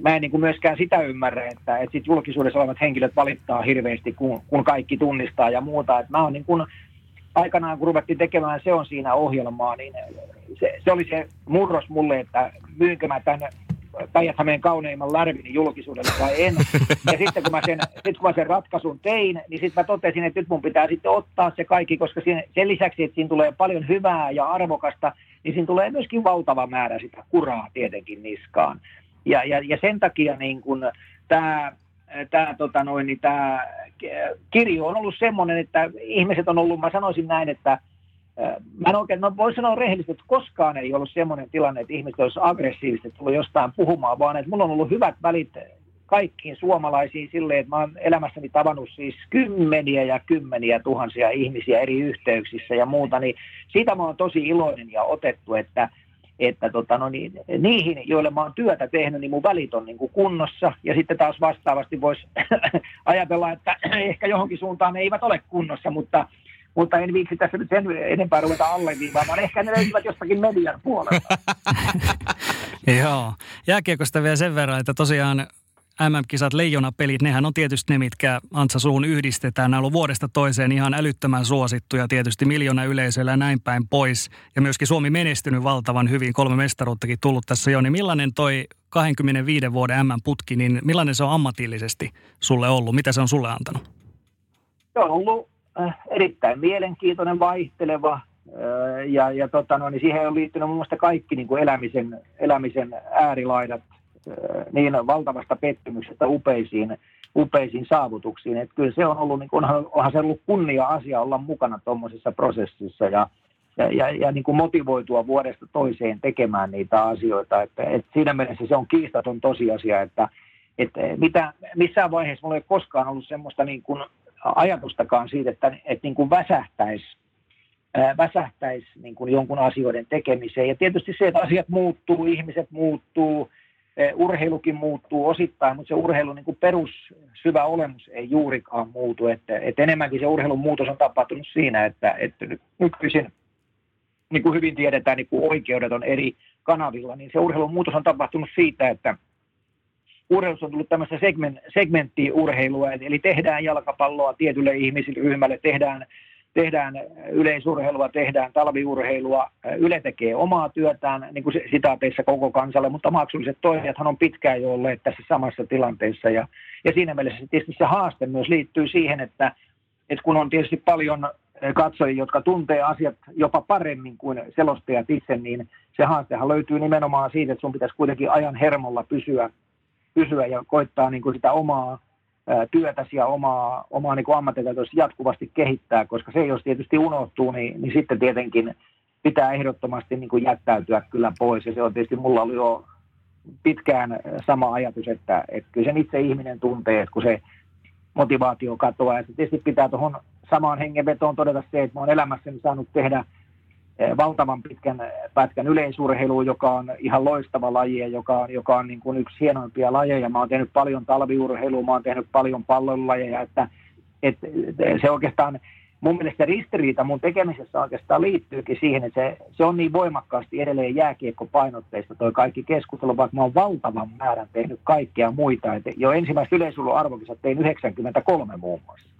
mä en niin kuin myöskään sitä ymmärrä, että et sit julkisuudessa olevat henkilöt valittaa hirveästi, kun, kun kaikki tunnistaa ja muuta. Et mä oon niin kuin, aikanaan, kun ruvettiin tekemään Se on siinä ohjelmaa, niin se, se oli se murros mulle, että myynkö mä tänne päijät kauneimman lärvin julkisuudelle vai en. Ja sitten kun mä sen, sit kun mä sen ratkaisun tein, niin sitten mä totesin, että nyt mun pitää sitten ottaa se kaikki, koska siinä, sen lisäksi, että siinä tulee paljon hyvää ja arvokasta, niin siinä tulee myöskin valtava määrä sitä kuraa tietenkin niskaan. Ja, ja, ja sen takia niin kun tämä tämä tota niin kirjo on ollut semmoinen, että ihmiset on ollut, mä sanoisin näin, että Mä en oikein, no voin sanoa rehellisesti, että koskaan ei ollut semmoinen tilanne, että ihmiset olisi aggressiivisesti tullut jostain puhumaan, vaan että mulla on ollut hyvät välit kaikkiin suomalaisiin silleen, että mä oon elämässäni tavannut siis kymmeniä ja kymmeniä tuhansia ihmisiä eri yhteyksissä ja muuta, niin siitä mä oon tosi iloinen ja otettu, että, että tota, no niin, niihin, joille mä oon työtä tehnyt, niin mun välit on niin kuin kunnossa. Ja sitten taas vastaavasti voisi ajatella, että ehkä johonkin suuntaan ne eivät ole kunnossa, mutta mutta en viitsi tässä nyt sen enempää ruveta alleviivaamaan. Ehkä ne löytyvät jostakin median puolelta. Joo. Jääkiekosta vielä sen verran, että tosiaan MM-kisat, leijonapelit, nehän on tietysti ne, mitkä Antsa suun yhdistetään. Nämä on vuodesta toiseen ihan älyttömän suosittuja, tietysti miljoona yleisöllä ja näin päin pois. Ja myöskin Suomi menestynyt valtavan hyvin, kolme mestaruuttakin tullut tässä jo. Niin millainen toi 25 vuoden MM-putki, niin millainen se on ammatillisesti sulle ollut? Mitä se on sulle antanut? Se on ollut erittäin mielenkiintoinen, vaihteleva äh, ja, ja tota, no, niin siihen on liittynyt muun muassa kaikki niin kuin elämisen, elämisen äärilaidat äh, niin valtavasta pettymyksestä upeisiin upeisiin saavutuksiin. Että kyllä se on ollut, niin kuin, onhan se ollut kunnia-asia olla mukana tuommoisessa prosessissa ja, ja, ja, ja niin kuin motivoitua vuodesta toiseen tekemään niitä asioita. Että, että siinä mielessä se on kiistaton tosiasia, että, että mitä, missään vaiheessa mulla ei koskaan ollut semmoista niin kuin ajatustakaan siitä, että, että niin kuin väsähtäisi väsähtäisi niin kuin jonkun asioiden tekemiseen. Ja tietysti se, että asiat muuttuu, ihmiset muuttuu, urheilukin muuttuu osittain, mutta se urheilun niin kuin perus syvä olemus ei juurikaan muutu. Että, että enemmänkin se urheilun muutos on tapahtunut siinä, että, että nykyisin, niin kuin hyvin tiedetään, niin kuin oikeudet on eri kanavilla, niin se urheilun muutos on tapahtunut siitä, että urheilussa on tullut tämmöistä segment, segmenttiurheilua, eli tehdään jalkapalloa tietylle ihmisille ryhmälle, tehdään tehdään yleisurheilua, tehdään talviurheilua, Yle tekee omaa työtään, niin kuin sitaateissa koko kansalle, mutta maksulliset toimijathan on pitkään jo olleet tässä samassa tilanteessa. Ja, ja siinä mielessä tietysti se haaste myös liittyy siihen, että, että kun on tietysti paljon katsojia, jotka tuntee asiat jopa paremmin kuin selostajat itse, niin se haastehan löytyy nimenomaan siitä, että sun pitäisi kuitenkin ajan hermolla pysyä, pysyä ja koittaa niin kuin sitä omaa työtäsi ja omaa, omaa niin ammattitaitoisi jatkuvasti kehittää, koska se jos tietysti unohtuu, niin, niin sitten tietenkin pitää ehdottomasti niin kuin jättäytyä kyllä pois. Ja se on tietysti, mulla oli jo pitkään sama ajatus, että, että kyllä sen itse ihminen tuntee, että kun se motivaatio katoaa. Ja se tietysti pitää tuohon samaan hengenvetoon todeta se, että mä oon elämässäni saanut tehdä – Eh, valtavan pitkän pätkän yleisurheiluun, joka on ihan loistava laji ja joka joka on niin kuin yksi hienoimpia lajeja. Mä oon tehnyt paljon talviurheilua, mä oon tehnyt paljon pallonlajeja, että, että se oikeastaan mun mielestä ristiriita mun tekemisessä oikeastaan liittyykin siihen, että se, se on niin voimakkaasti edelleen jääkiekkopainotteista toi kaikki keskustelu, vaikka mä oon valtavan määrän tehnyt kaikkea muita. Et jo ensimmäistä yleisurheilun arvokisat tein 93 muun muassa.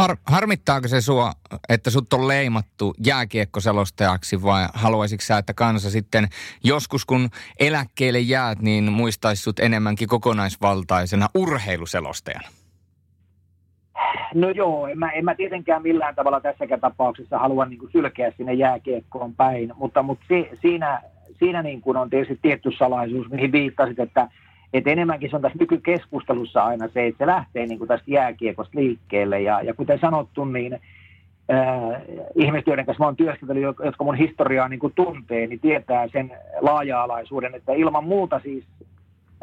Har, harmittaako se sua, että sut on leimattu jääkiekkoselostajaksi vai haluaisitko sä, että kansa sitten joskus kun eläkkeelle jäät, niin muistaisi sut enemmänkin kokonaisvaltaisena urheiluselostajana? No joo, en mä, en mä tietenkään millään tavalla tässäkään tapauksessa halua niin kuin sylkeä sinne jääkiekkoon päin, mutta, mutta si, siinä, siinä niin kuin on tietysti tietty salaisuus, mihin viittasit, että et enemmänkin se on tässä nykykeskustelussa aina se, että se lähtee niin tästä jääkiekosta liikkeelle. Ja, ja kuten sanottu, niin äh, ihmiset, joiden kanssa olen työskentely, jotka mun historiaa niin kuin tuntee, niin tietää sen laaja-alaisuuden, että ilman muuta siis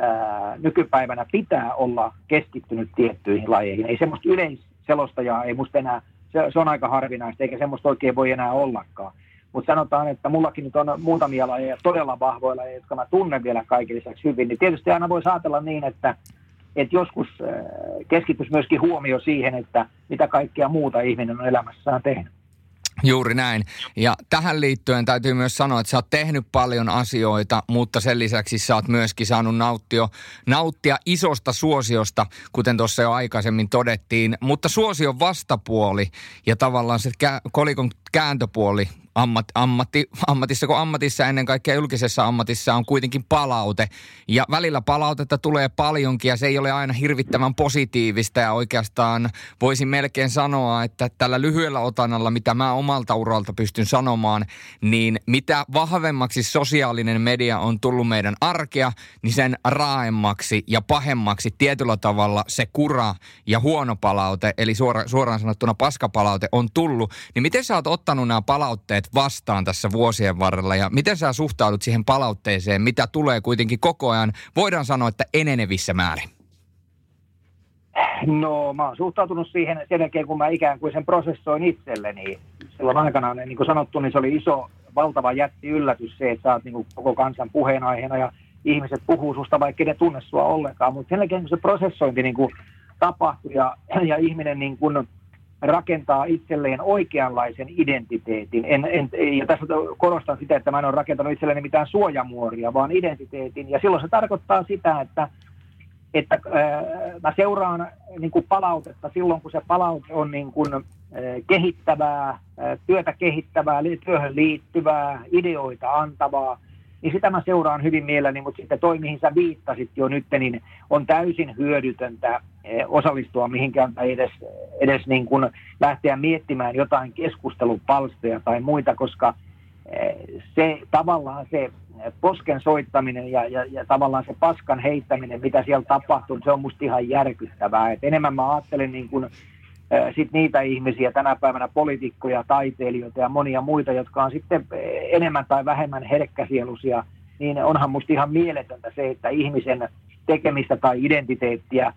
äh, nykypäivänä pitää olla keskittynyt tiettyihin lajeihin. Ei semmoista yleisselostajaa, ei musta enää, se, se on aika harvinaista, eikä semmoista oikein voi enää ollakaan. Mutta sanotaan, että mullakin nyt on muutamia lajeja todella vahvoilla, jotka mä tunnen vielä kaiken lisäksi hyvin. Niin tietysti aina voi ajatella niin, että, että joskus äh, keskittyisi myöskin huomio siihen, että mitä kaikkea muuta ihminen on elämässään tehnyt. Juuri näin. Ja tähän liittyen täytyy myös sanoa, että sä oot tehnyt paljon asioita, mutta sen lisäksi sä oot myöskin saanut nauttio, nauttia isosta suosiosta, kuten tuossa jo aikaisemmin todettiin. Mutta suosion vastapuoli ja tavallaan se kolikon kääntöpuoli ammat, ammatti, ammatissa kuin ammatissa, ennen kaikkea julkisessa ammatissa on kuitenkin palaute. Ja välillä palautetta tulee paljonkin ja se ei ole aina hirvittävän positiivista ja oikeastaan voisin melkein sanoa, että tällä lyhyellä otannalla, mitä mä omalta uralta pystyn sanomaan, niin mitä vahvemmaksi sosiaalinen media on tullut meidän arkea, niin sen raaemmaksi ja pahemmaksi tietyllä tavalla se kura ja huono palaute, eli suora, suoraan sanottuna paskapalaute on tullut. Niin miten sä oot ottanut nämä palautteet vastaan tässä vuosien varrella ja miten sä suhtaudut siihen palautteeseen, mitä tulee kuitenkin koko ajan, voidaan sanoa, että enenevissä määrin? No mä oon suhtautunut siihen sen jälkeen, kun mä ikään kuin sen prosessoin itselleni. Silloin aikanaan, niin kuin sanottu, niin se oli iso, valtava jätti yllätys se, että sä oot niin kuin koko kansan puheenaiheena ja ihmiset puhuu susta, vaikka ne tunne sua ollenkaan. Mutta sen jälkeen, kun se prosessointi niin kuin tapahtui ja, ja ihminen niin kuin rakentaa itselleen oikeanlaisen identiteetin. En, en, ja tässä korostan sitä, että mä en ole rakentanut itselleni mitään suojamuoria, vaan identiteetin. Ja silloin se tarkoittaa sitä, että, että äh, mä seuraan niin kuin palautetta silloin, kun se palaute on niin kuin, äh, kehittävää, äh, työtä kehittävää, työhön liittyvää, ideoita antavaa niin sitä mä seuraan hyvin mielelläni, mutta sitten toi, mihin sä viittasit jo nyt, niin on täysin hyödytöntä eh, osallistua mihinkään tai edes, edes niin kuin lähteä miettimään jotain keskustelupalsteja tai muita, koska se tavallaan se posken soittaminen ja, ja, ja tavallaan se paskan heittäminen, mitä siellä tapahtuu, se on musta ihan järkyttävää. Et enemmän mä ajattelen niin kuin, sit niitä ihmisiä tänä päivänä, poliitikkoja, taiteilijoita ja monia muita, jotka on sitten enemmän tai vähemmän herkkäsielusia, niin onhan musta ihan mieletöntä se, että ihmisen tekemistä tai identiteettiä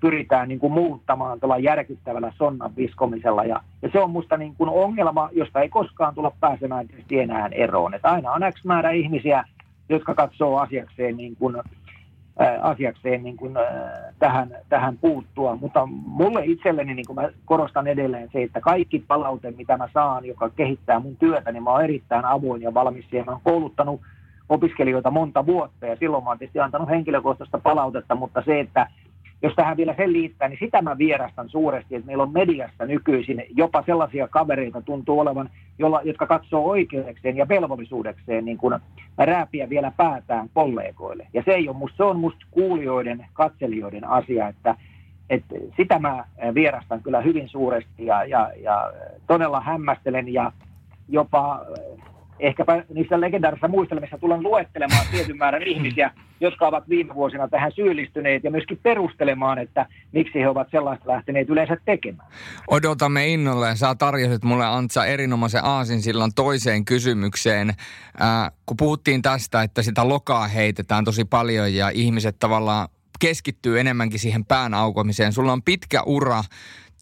pyritään niin kuin muuttamaan tuolla järkyttävällä sonnan viskomisella. Ja, ja se on musta niin kuin ongelma, josta ei koskaan tulla pääsemään tietysti enää eroon. Että aina on X määrä ihmisiä, jotka katsoo asiakseen, niin kuin, ää, asiakseen niin kuin, ää, tähän, tähän puuttua. Mutta mulle itselleni, niin kuin mä korostan edelleen se, että kaikki palaute, mitä mä saan, joka kehittää mun työtä, niin mä oon erittäin avoin ja valmis siihen. Mä oon kouluttanut opiskelijoita monta vuotta ja silloin mä oon tietysti antanut henkilökohtaista palautetta, mutta se, että jos tähän vielä sen liittää, niin sitä mä vierastan suuresti, että meillä on mediassa nykyisin jopa sellaisia kavereita tuntuu olevan, jolla, jotka katsoo oikeudekseen ja velvollisuudekseen niin kuin rääpiä vielä päätään kollegoille. Ja se ei ole musta, se on musta kuulijoiden, katselijoiden asia, että, että sitä mä vierastan kyllä hyvin suuresti ja, ja, ja todella hämmästelen ja jopa ehkäpä niissä legendaarisissa muistelmissa tulen luettelemaan tietyn määrän ihmisiä, jotka ovat viime vuosina tähän syyllistyneet ja myöskin perustelemaan, että miksi he ovat sellaista lähteneet yleensä tekemään. Odotamme innolle. Sä tarjosit mulle Antsa erinomaisen aasin silloin toiseen kysymykseen. Äh, kun puhuttiin tästä, että sitä lokaa heitetään tosi paljon ja ihmiset tavallaan keskittyy enemmänkin siihen pään aukomiseen. Sulla on pitkä ura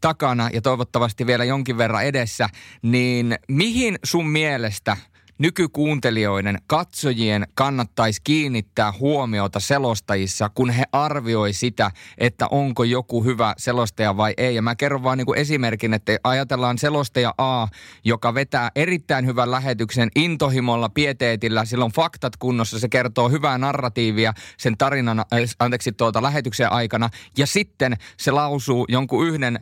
takana ja toivottavasti vielä jonkin verran edessä, niin mihin sun mielestä – nykykuuntelijoiden, katsojien kannattaisi kiinnittää huomiota selostajissa, kun he arvioi sitä, että onko joku hyvä selostaja vai ei. Ja mä kerron vaan niin kuin esimerkin, että ajatellaan selostaja A, joka vetää erittäin hyvän lähetyksen intohimolla, pieteetillä, silloin faktat kunnossa, se kertoo hyvää narratiivia sen tarinan, äh, anteeksi tuota lähetyksen aikana, ja sitten se lausuu jonkun yhden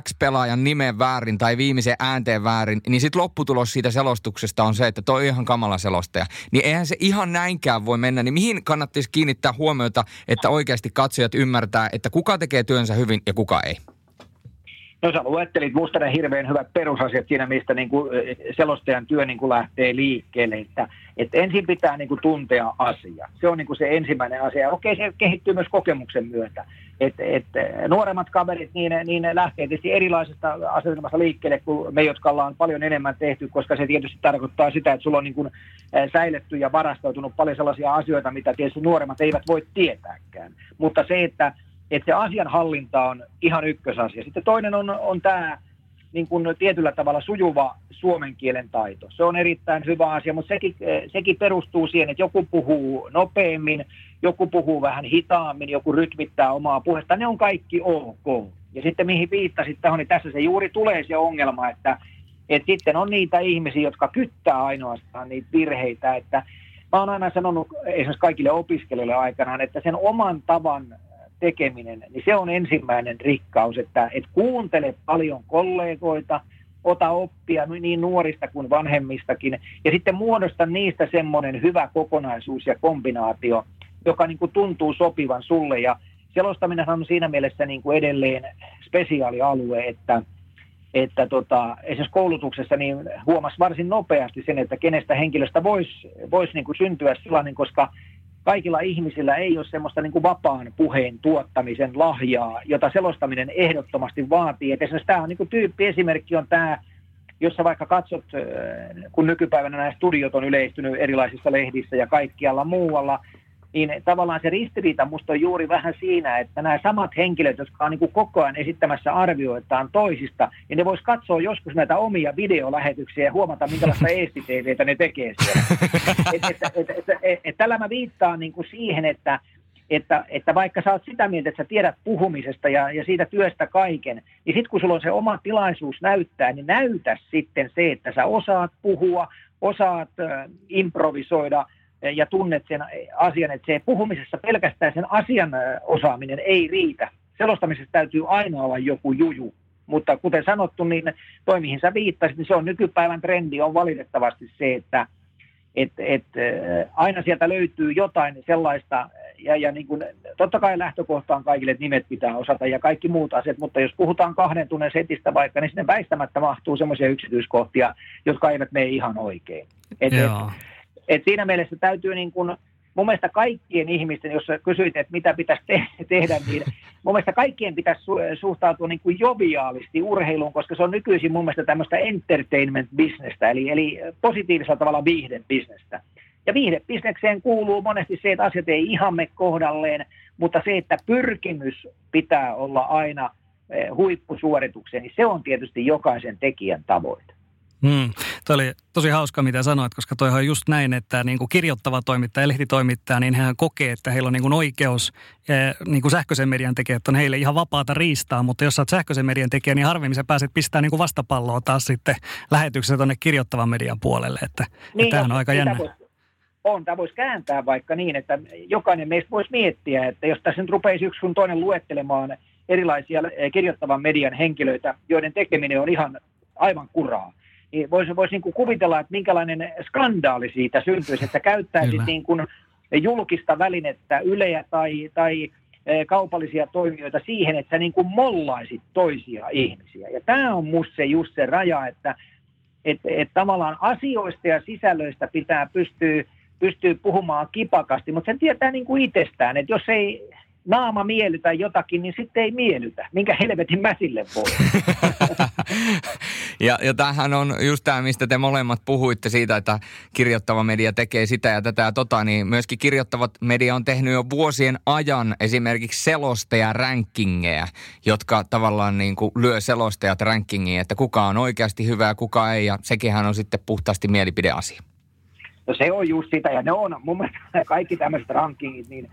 X-pelaajan nimen väärin tai viimeisen äänteen väärin, niin sitten lopputulos siitä selostuksesta on se, että toi on ihan kamala selostaja. Niin eihän se ihan näinkään voi mennä. Niin mihin kannattaisi kiinnittää huomiota, että oikeasti katsojat ymmärtää, että kuka tekee työnsä hyvin ja kuka ei? No sä luettelit musta ne hirveän hyvät perusasiat siinä, mistä niin kuin selostajan työ niin kuin lähtee liikkeelle. Että, että ensin pitää niin kuin tuntea asia. Se on niin kuin se ensimmäinen asia. Okei, se kehittyy myös kokemuksen myötä. Et, et, nuoremmat kaverit, niin, niin lähtee tietysti erilaisesta asetelmasta liikkeelle kuin me, jotka ollaan paljon enemmän tehty, koska se tietysti tarkoittaa sitä, että sulla on niin kuin säiletty ja varastoitunut paljon sellaisia asioita, mitä tietysti nuoremmat eivät voi tietääkään. Mutta se, että että se asianhallinta on ihan ykkösasia. Sitten toinen on, on tämä niin kuin tietyllä tavalla sujuva suomen kielen taito. Se on erittäin hyvä asia, mutta sekin, sekin perustuu siihen, että joku puhuu nopeammin, joku puhuu vähän hitaammin, joku rytmittää omaa puhetta. Ne on kaikki ok. Ja sitten mihin viittasit tähän, niin tässä se juuri tulee se ongelma, että, että sitten on niitä ihmisiä, jotka kyttää ainoastaan niitä virheitä, että mä oon aina sanonut esimerkiksi kaikille opiskelijoille aikanaan, että sen oman tavan tekeminen, niin se on ensimmäinen rikkaus, että et kuuntele paljon kollegoita, ota oppia niin nuorista kuin vanhemmistakin, ja sitten muodosta niistä semmoinen hyvä kokonaisuus ja kombinaatio, joka niin kuin tuntuu sopivan sulle, ja selostaminen on siinä mielessä niin kuin edelleen spesiaalialue, että, että tota, esimerkiksi koulutuksessa niin huomasi varsin nopeasti sen, että kenestä henkilöstä voisi vois niin kuin syntyä sellainen, koska kaikilla ihmisillä ei ole semmoista niin kuin vapaan puheen tuottamisen lahjaa, jota selostaminen ehdottomasti vaatii. Et esimerkiksi tämä on niin kuin tyyppi esimerkki on tämä, jossa vaikka katsot, kun nykypäivänä nämä studiot on yleistynyt erilaisissa lehdissä ja kaikkialla muualla, niin tavallaan se ristiriita musta on juuri vähän siinä, että nämä samat henkilöt, jotka on niin kuin koko ajan esittämässä arvioitaan toisista, niin ne vois katsoa joskus näitä omia videolähetyksiä ja huomata, minkälaista eestiteitä ne tekee siellä. Et, et, et, et, et, et, tällä mä viittaan niin kuin siihen, että että, että vaikka sä oot sitä mieltä, että sä tiedät puhumisesta ja, ja siitä työstä kaiken, niin sitten kun sulla on se oma tilaisuus näyttää, niin näytä sitten se, että sä osaat puhua, osaat äh, improvisoida – ja tunnet sen asian, että se puhumisessa pelkästään sen asian osaaminen ei riitä. Selostamisessa täytyy aina olla joku juju. Mutta kuten sanottu, niin toi mihin sä viittasit, niin se on nykypäivän trendi on valitettavasti se, että et, et, aina sieltä löytyy jotain sellaista ja, ja niin kuin, totta kai lähtökohta on kaikille, että nimet pitää osata ja kaikki muut asiat, mutta jos puhutaan kahden tunnin setistä vaikka, niin sinne väistämättä mahtuu semmoisia yksityiskohtia, jotka eivät mene ihan oikein. Et, et, et siinä mielessä täytyy niin kuin, mun mielestä kaikkien ihmisten, jos kysyit, että mitä pitäisi te- tehdä, niin mun mielestä kaikkien pitäisi su- suhtautua niin kuin joviaalisti urheiluun, koska se on nykyisin mun mielestä tämmöistä entertainment-bisnestä, eli, eli positiivisella tavalla viihdebisnestä. Ja viihdebisnekseen kuuluu monesti se, että asiat ei ihan me kohdalleen, mutta se, että pyrkimys pitää olla aina eh, huippusuoritukseen, niin se on tietysti jokaisen tekijän tavoite. Hmm. Tuo oli tosi hauska, mitä sanoit, koska toi on just näin, että niin kuin kirjoittava toimittaja, lehtitoimittaja, niin hän kokee, että heillä on niin kuin oikeus, niin kuin sähköisen median tekijät on heille ihan vapaata riistaa, mutta jos sä oot sähköisen median tekijä, niin harvemmin sä pääset pistää niin kuin vastapalloa taas sitten lähetyksessä tuonne kirjoittavan median puolelle, että, niin, että tämähän on aika jännä. On, tämä voisi kääntää vaikka niin, että jokainen meistä voisi miettiä, että jos tässä nyt rupeisi yksi sun toinen luettelemaan erilaisia kirjoittavan median henkilöitä, joiden tekeminen on ihan aivan kuraa, niin voisi vois niin kuin kuvitella, että minkälainen skandaali siitä syntyisi, että käyttäisi niin kuin julkista välinettä, yleä tai, tai e, kaupallisia toimijoita siihen, että sä niin kuin mollaisit toisia ihmisiä. Ja tämä on musta se just se raja, että et, et tavallaan asioista ja sisällöistä pitää pystyä, pystyä puhumaan kipakasti, mutta sen tietää niin kuin itsestään, että jos ei naama miellytä jotakin, niin sitten ei miellytä. Minkä helvetin mä sille voi? ja, ja tämähän on just tämä, mistä te molemmat puhuitte siitä, että kirjoittava media tekee sitä ja tätä ja tota, niin myöskin kirjoittavat media on tehnyt jo vuosien ajan esimerkiksi selostaja rankingeja, jotka tavallaan niin kuin lyö selostajat rankingiin, että kuka on oikeasti hyvä ja kuka ei, ja sekinhän on sitten puhtaasti mielipideasia. No se on just sitä, ja ne on mun mielestä kaikki tämmöiset rankingit, niin,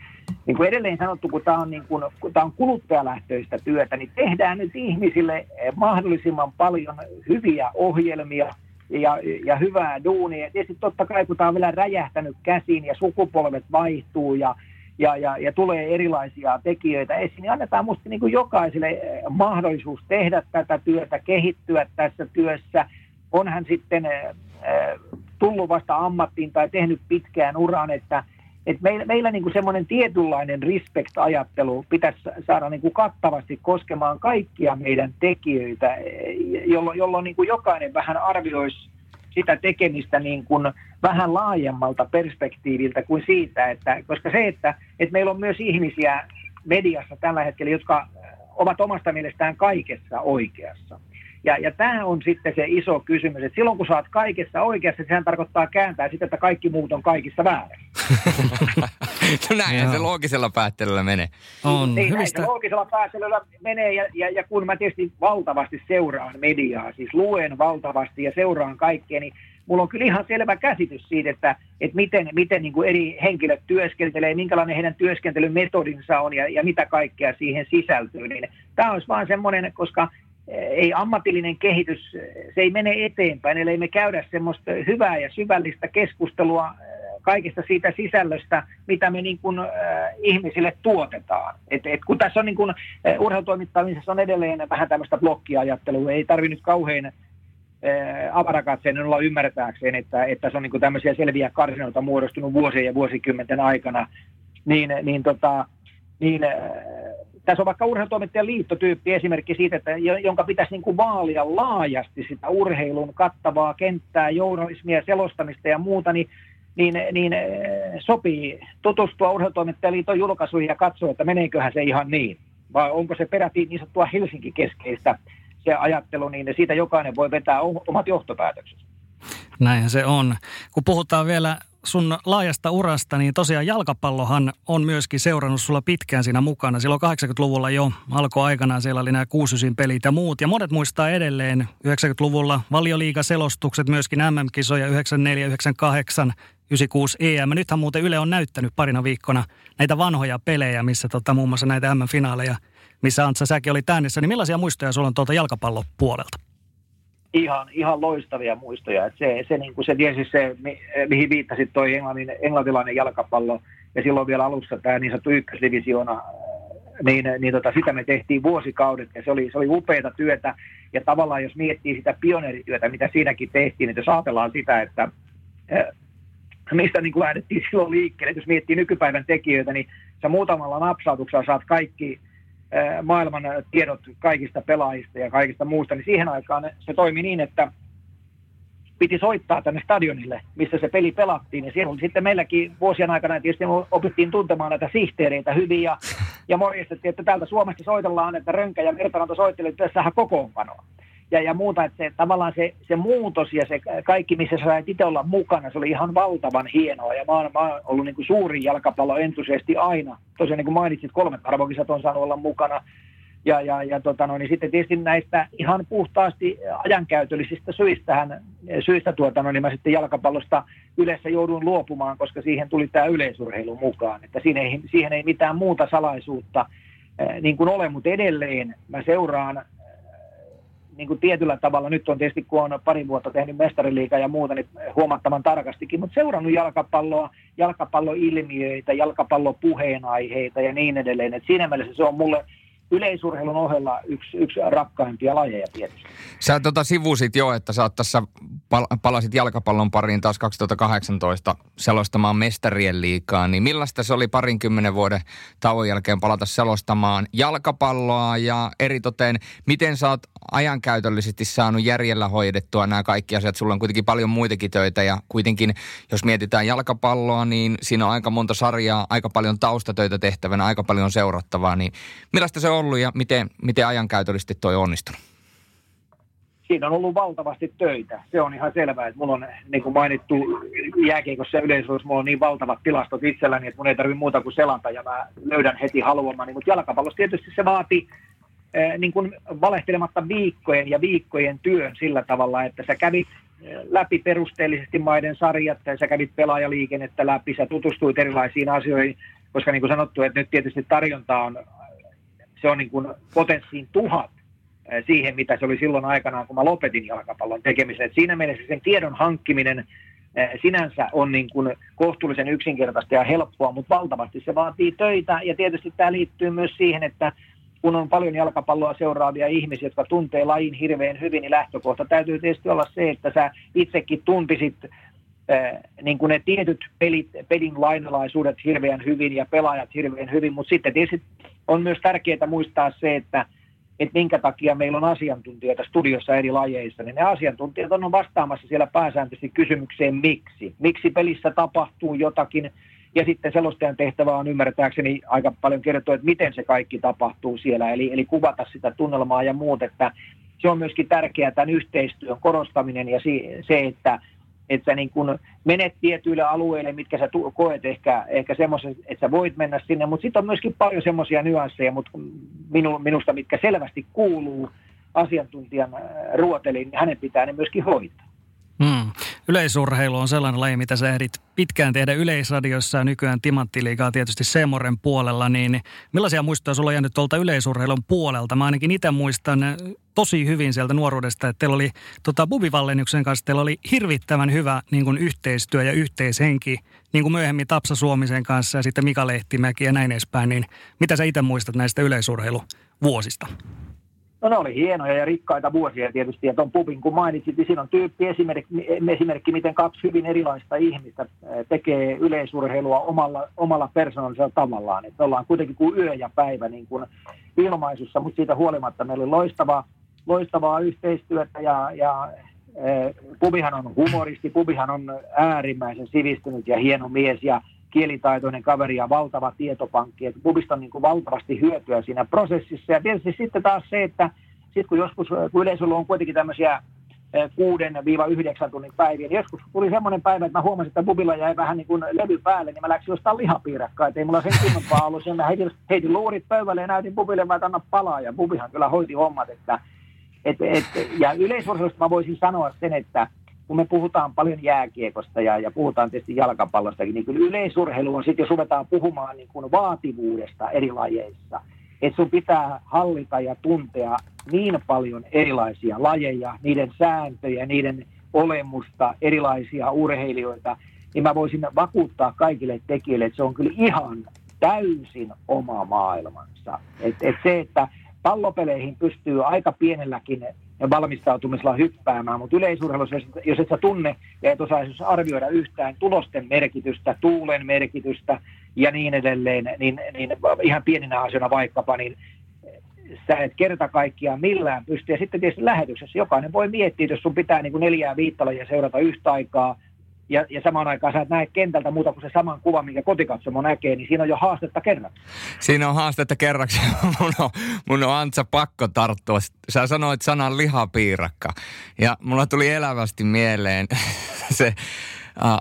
niin kuin edelleen sanottu, kun tämä on, niin kuin, kun tämä on kuluttajalähtöistä työtä, niin tehdään nyt ihmisille mahdollisimman paljon hyviä ohjelmia ja, ja hyvää duunia. Ja tietysti totta kai, kun tämä on vielä räjähtänyt käsiin ja sukupolvet vaihtuu ja, ja, ja, ja tulee erilaisia tekijöitä esiin, niin annetaan minusta niin kuin jokaiselle mahdollisuus tehdä tätä työtä, kehittyä tässä työssä. Onhan sitten tullut vasta ammattiin tai tehnyt pitkään uran, että, että meillä, meillä niin semmoinen tietynlainen respect-ajattelu pitäisi saada niin kuin kattavasti koskemaan kaikkia meidän tekijöitä, jolloin, jolloin niin kuin jokainen vähän arvioisi sitä tekemistä niin kuin vähän laajemmalta perspektiiviltä kuin siitä, että, koska se, että, että meillä on myös ihmisiä mediassa tällä hetkellä, jotka ovat omasta mielestään kaikessa oikeassa. Ja, ja tämä on sitten se iso kysymys, että silloin kun sä oot kaikessa oikeassa, sehän tarkoittaa kääntää sitä, että kaikki muut on kaikissa väärin. no näin se loogisella päättelyllä menee. On. Niin, näin se loogisella päättelyllä menee ja, ja, ja kun mä tietysti valtavasti seuraan mediaa, siis luen valtavasti ja seuraan kaikkea, niin mulla on kyllä ihan selvä käsitys siitä, että, että miten, miten niin kuin eri henkilöt työskentelee, minkälainen heidän työskentelymetodinsa on ja, ja mitä kaikkea siihen sisältyy. Niin tämä olisi vaan semmoinen, koska ei ammatillinen kehitys, se ei mene eteenpäin, eli me käydä semmoista hyvää ja syvällistä keskustelua äh, kaikesta siitä sisällöstä, mitä me niin kuin, äh, ihmisille tuotetaan. Et, et kun tässä on niin kuin, äh, urheilutoimittamisessa on edelleen vähän tämmöistä blokkiajattelua, ei tarvitse nyt kauhean äh, olla ymmärtääkseen, että, että se on niin kuin tämmöisiä selviä karsinoita muodostunut vuosien ja vuosikymmenten aikana, niin, niin, tota, niin äh, tässä on vaikka urheilutoimittajan liittotyyppi esimerkki siitä, että, jonka pitäisi niin kuin vaalia laajasti sitä urheilun kattavaa kenttää, journalismia, selostamista ja muuta, niin, niin, niin eh, sopii tutustua urheilutoimittajaliiton julkaisuihin ja katsoa, että meneeköhän se ihan niin. Vai onko se peräti niin sanottua Helsinki-keskeistä se ajattelu, niin siitä jokainen voi vetää omat johtopäätöksensä. Näinhän se on. Kun puhutaan vielä sun laajasta urasta, niin tosiaan jalkapallohan on myöskin seurannut sulla pitkään siinä mukana. Silloin 80-luvulla jo alkoi aikanaan, siellä oli nämä 6 pelit ja muut. Ja monet muistaa edelleen 90-luvulla valioliigaselostukset, myöskin MM-kisoja 94, 98, 96 EM. Nythän muuten Yle on näyttänyt parina viikkona näitä vanhoja pelejä, missä tota, muun muassa näitä M-finaaleja, missä Antsa säkin oli tännissä. Niin millaisia muistoja sulla on tuolta jalkapallopuolelta? Ihan, ihan loistavia muistoja. Et se, se, niin se tiesi se, mi, mihin viittasit toi englannin, englantilainen jalkapallo, ja silloin vielä alussa tämä niin sanottu ykkösdivisioona, niin, niin tota, sitä me tehtiin vuosikaudet, ja se oli, se oli upeata työtä, ja tavallaan jos miettii sitä pioneerityötä, mitä siinäkin tehtiin, että jos ajatellaan sitä, että mistä niin kuin lähdettiin silloin liikkeelle. jos miettii nykypäivän tekijöitä, niin sä muutamalla napsautuksella saat kaikki maailman tiedot kaikista pelaajista ja kaikista muusta, niin siihen aikaan se toimi niin, että piti soittaa tänne stadionille, missä se peli pelattiin. Ja siellä oli sitten meilläkin vuosien aikana tietysti opittiin tuntemaan näitä sihteereitä hyvin ja, ja morjistettiin, että täältä Suomesta soitellaan, että Rönkä ja Mertaranto soittelivat, tässähän kokoonpanoa. Ja, ja muuta, että se, tavallaan se, se muutos ja se kaikki, missä sä sait itse olla mukana, se oli ihan valtavan hienoa. Ja mä oon, mä oon ollut niin kuin suuri jalkapalloentusiasti aina. Tosiaan niin kuin mainitsit, kolme arvokisat on saanut olla mukana ja, ja, ja tota no, niin sitten tietysti näistä ihan puhtaasti ajankäytöllisistä syistä, syistä tuota, no, niin mä sitten jalkapallosta yleensä joudun luopumaan, koska siihen tuli tämä yleisurheilu mukaan. Että siihen ei, siihen ei mitään muuta salaisuutta eh, niin kuin ole, mutta edelleen mä seuraan niin kuin tietyllä tavalla, nyt on tietysti kun on pari vuotta tehnyt mestariliikaa ja muuta, niin huomattavan tarkastikin, mutta seurannut jalkapalloa, jalkapalloilmiöitä, jalkapallopuheenaiheita ja niin edelleen. Et siinä mielessä se on mulle yleisurheilun ohella yksi, yksi rakkaimpia lajeja tietysti. Sä tota sivusit jo, että sä tässä pal- palasit jalkapallon pariin taas 2018 selostamaan mestarien liikaa, niin millaista se oli parinkymmenen vuoden tauon jälkeen palata selostamaan jalkapalloa ja eritoten, miten sä oot ajankäytöllisesti saanut järjellä hoidettua nämä kaikki asiat? Sulla on kuitenkin paljon muitakin töitä ja kuitenkin, jos mietitään jalkapalloa, niin siinä on aika monta sarjaa, aika paljon taustatöitä tehtävänä, aika paljon seurattavaa, niin millaista se on ollut ja miten, miten ajankäytöllisesti toi on onnistunut? Siinä on ollut valtavasti töitä. Se on ihan selvää, että mulla on, niin kuin mainittu, jääkeikossa ja yleisössä mulla on niin valtavat tilastot itselläni, että mun ei tarvitse muuta kuin selanta ja mä löydän heti haluamani. Mutta jalkapallossa tietysti se vaati eh, niin kuin valehtelematta viikkojen ja viikkojen työn sillä tavalla, että sä kävit eh, läpi perusteellisesti maiden sarjat, sä kävit pelaajaliikennettä läpi, sä tutustuit erilaisiin asioihin, koska niin kuin sanottu, että nyt tietysti tarjonta on se on niin kuin potenssiin tuhat eh, siihen, mitä se oli silloin aikanaan, kun mä lopetin jalkapallon tekemisen. Et siinä mielessä sen tiedon hankkiminen eh, sinänsä on niin kuin kohtuullisen yksinkertaista ja helppoa, mutta valtavasti se vaatii töitä. Ja tietysti tämä liittyy myös siihen, että kun on paljon jalkapalloa seuraavia ihmisiä, jotka tuntee lajin hirveän hyvin, niin lähtökohta täytyy tietysti olla se, että sä itsekin tuntisit äh, niin kuin ne tietyt pelit, pelin lainalaisuudet hirveän hyvin ja pelaajat hirveän hyvin, mutta sitten tietysti on myös tärkeää muistaa se, että, että minkä takia meillä on asiantuntijoita studiossa eri lajeissa, niin ne asiantuntijat on vastaamassa siellä pääsääntöisesti kysymykseen miksi. Miksi pelissä tapahtuu jotakin, ja sitten selostajan tehtävä on ymmärtääkseni aika paljon kertoa, että miten se kaikki tapahtuu siellä, eli, eli kuvata sitä tunnelmaa ja muut, että se on myöskin tärkeää tämän yhteistyön korostaminen ja se, että että niin kun menet tietyille alueille, mitkä sä koet ehkä, ehkä semmoisen, että sä voit mennä sinne, mutta sitten on myöskin paljon semmoisia nyansseja, mutta minu, minusta, mitkä selvästi kuuluu asiantuntijan ruoteliin, niin hänen pitää ne myöskin hoitaa. Hmm. Yleisurheilu on sellainen laji, mitä sä ehdit pitkään tehdä yleisradiossa ja nykyään Timanttiliigaa tietysti Seemoren puolella, niin millaisia muistoja sulla on jäänyt tuolta yleisurheilun puolelta? Mä ainakin itse muistan tosi hyvin sieltä nuoruudesta, että teillä oli tota, Bubi kanssa, teillä oli hirvittävän hyvä niin kuin yhteistyö ja yhteishenki, niin kuin myöhemmin Tapsa Suomisen kanssa ja sitten Mika Lehtimäki ja näin edespäin, niin mitä sä itse muistat näistä yleisurheiluvuosista? No ne oli hienoja ja rikkaita vuosia tietysti, ja tuon pubin kun mainitsit, niin siinä on tyyppi esimerkki, esimerkki, miten kaksi hyvin erilaista ihmistä tekee yleisurheilua omalla, omalla persoonallisella tavallaan. Että ollaan kuitenkin kuin yö ja päivä niin kuin ilmaisussa, mutta siitä huolimatta meillä oli loistavaa, loistavaa yhteistyötä ja, ja Pubihan on humoristi, Pubihan on äärimmäisen sivistynyt ja hieno mies ja kielitaitoinen kaveri ja valtava tietopankki. Että pubista on niin kuin valtavasti hyötyä siinä prosessissa. Ja tietysti sitten taas se, että sitten kun joskus, kun yleisöllä on kuitenkin tämmöisiä 6-9 tunnin päiviä, niin joskus tuli semmoinen päivä, että mä huomasin, että bubilla jäi vähän niin kuin levy päälle, niin mä läksin jostain lihapiirakkaa, että ei mulla sen kunnompaa ollut. Sen mä heitin, heitin luurit pöydälle ja näytin bubille, että anna palaa, ja bubihan kyllä hoiti hommat, että et, et, ja yleisurheilusta mä voisin sanoa sen, että kun me puhutaan paljon jääkiekosta ja, ja puhutaan tietysti jalkapallostakin, niin kyllä yleisurheilu on sitten, jos ruvetaan puhumaan niin kuin vaativuudesta eri lajeissa, että sun pitää hallita ja tuntea niin paljon erilaisia lajeja, niiden sääntöjä, niiden olemusta, erilaisia urheilijoita, niin mä voisin vakuuttaa kaikille tekijöille, että se on kyllä ihan täysin oma maailmansa. Et, et se, että pallopeleihin pystyy aika pienelläkin valmistautumisella hyppäämään, mutta yleisurheilussa, jos et sä tunne ja et osaa arvioida yhtään tulosten merkitystä, tuulen merkitystä ja niin edelleen, niin, niin ihan pieninä asioina vaikkapa, niin sä et kerta kaikkiaan millään pysty. Ja sitten tietysti lähetyksessä jokainen voi miettiä, jos sun pitää niin kuin neljää viittalajia seurata yhtä aikaa, ja, ja samaan aikaan sä et näe kentältä muuta kuin se saman kuvan, minkä kotikatsomo näkee, niin siinä on jo haastetta kerraksi. Siinä on haastetta kerraksi. mun, on, mun on Antsa pakko tarttua. Sä sanoit sanan lihapiirakka. Ja mulla tuli elävästi mieleen se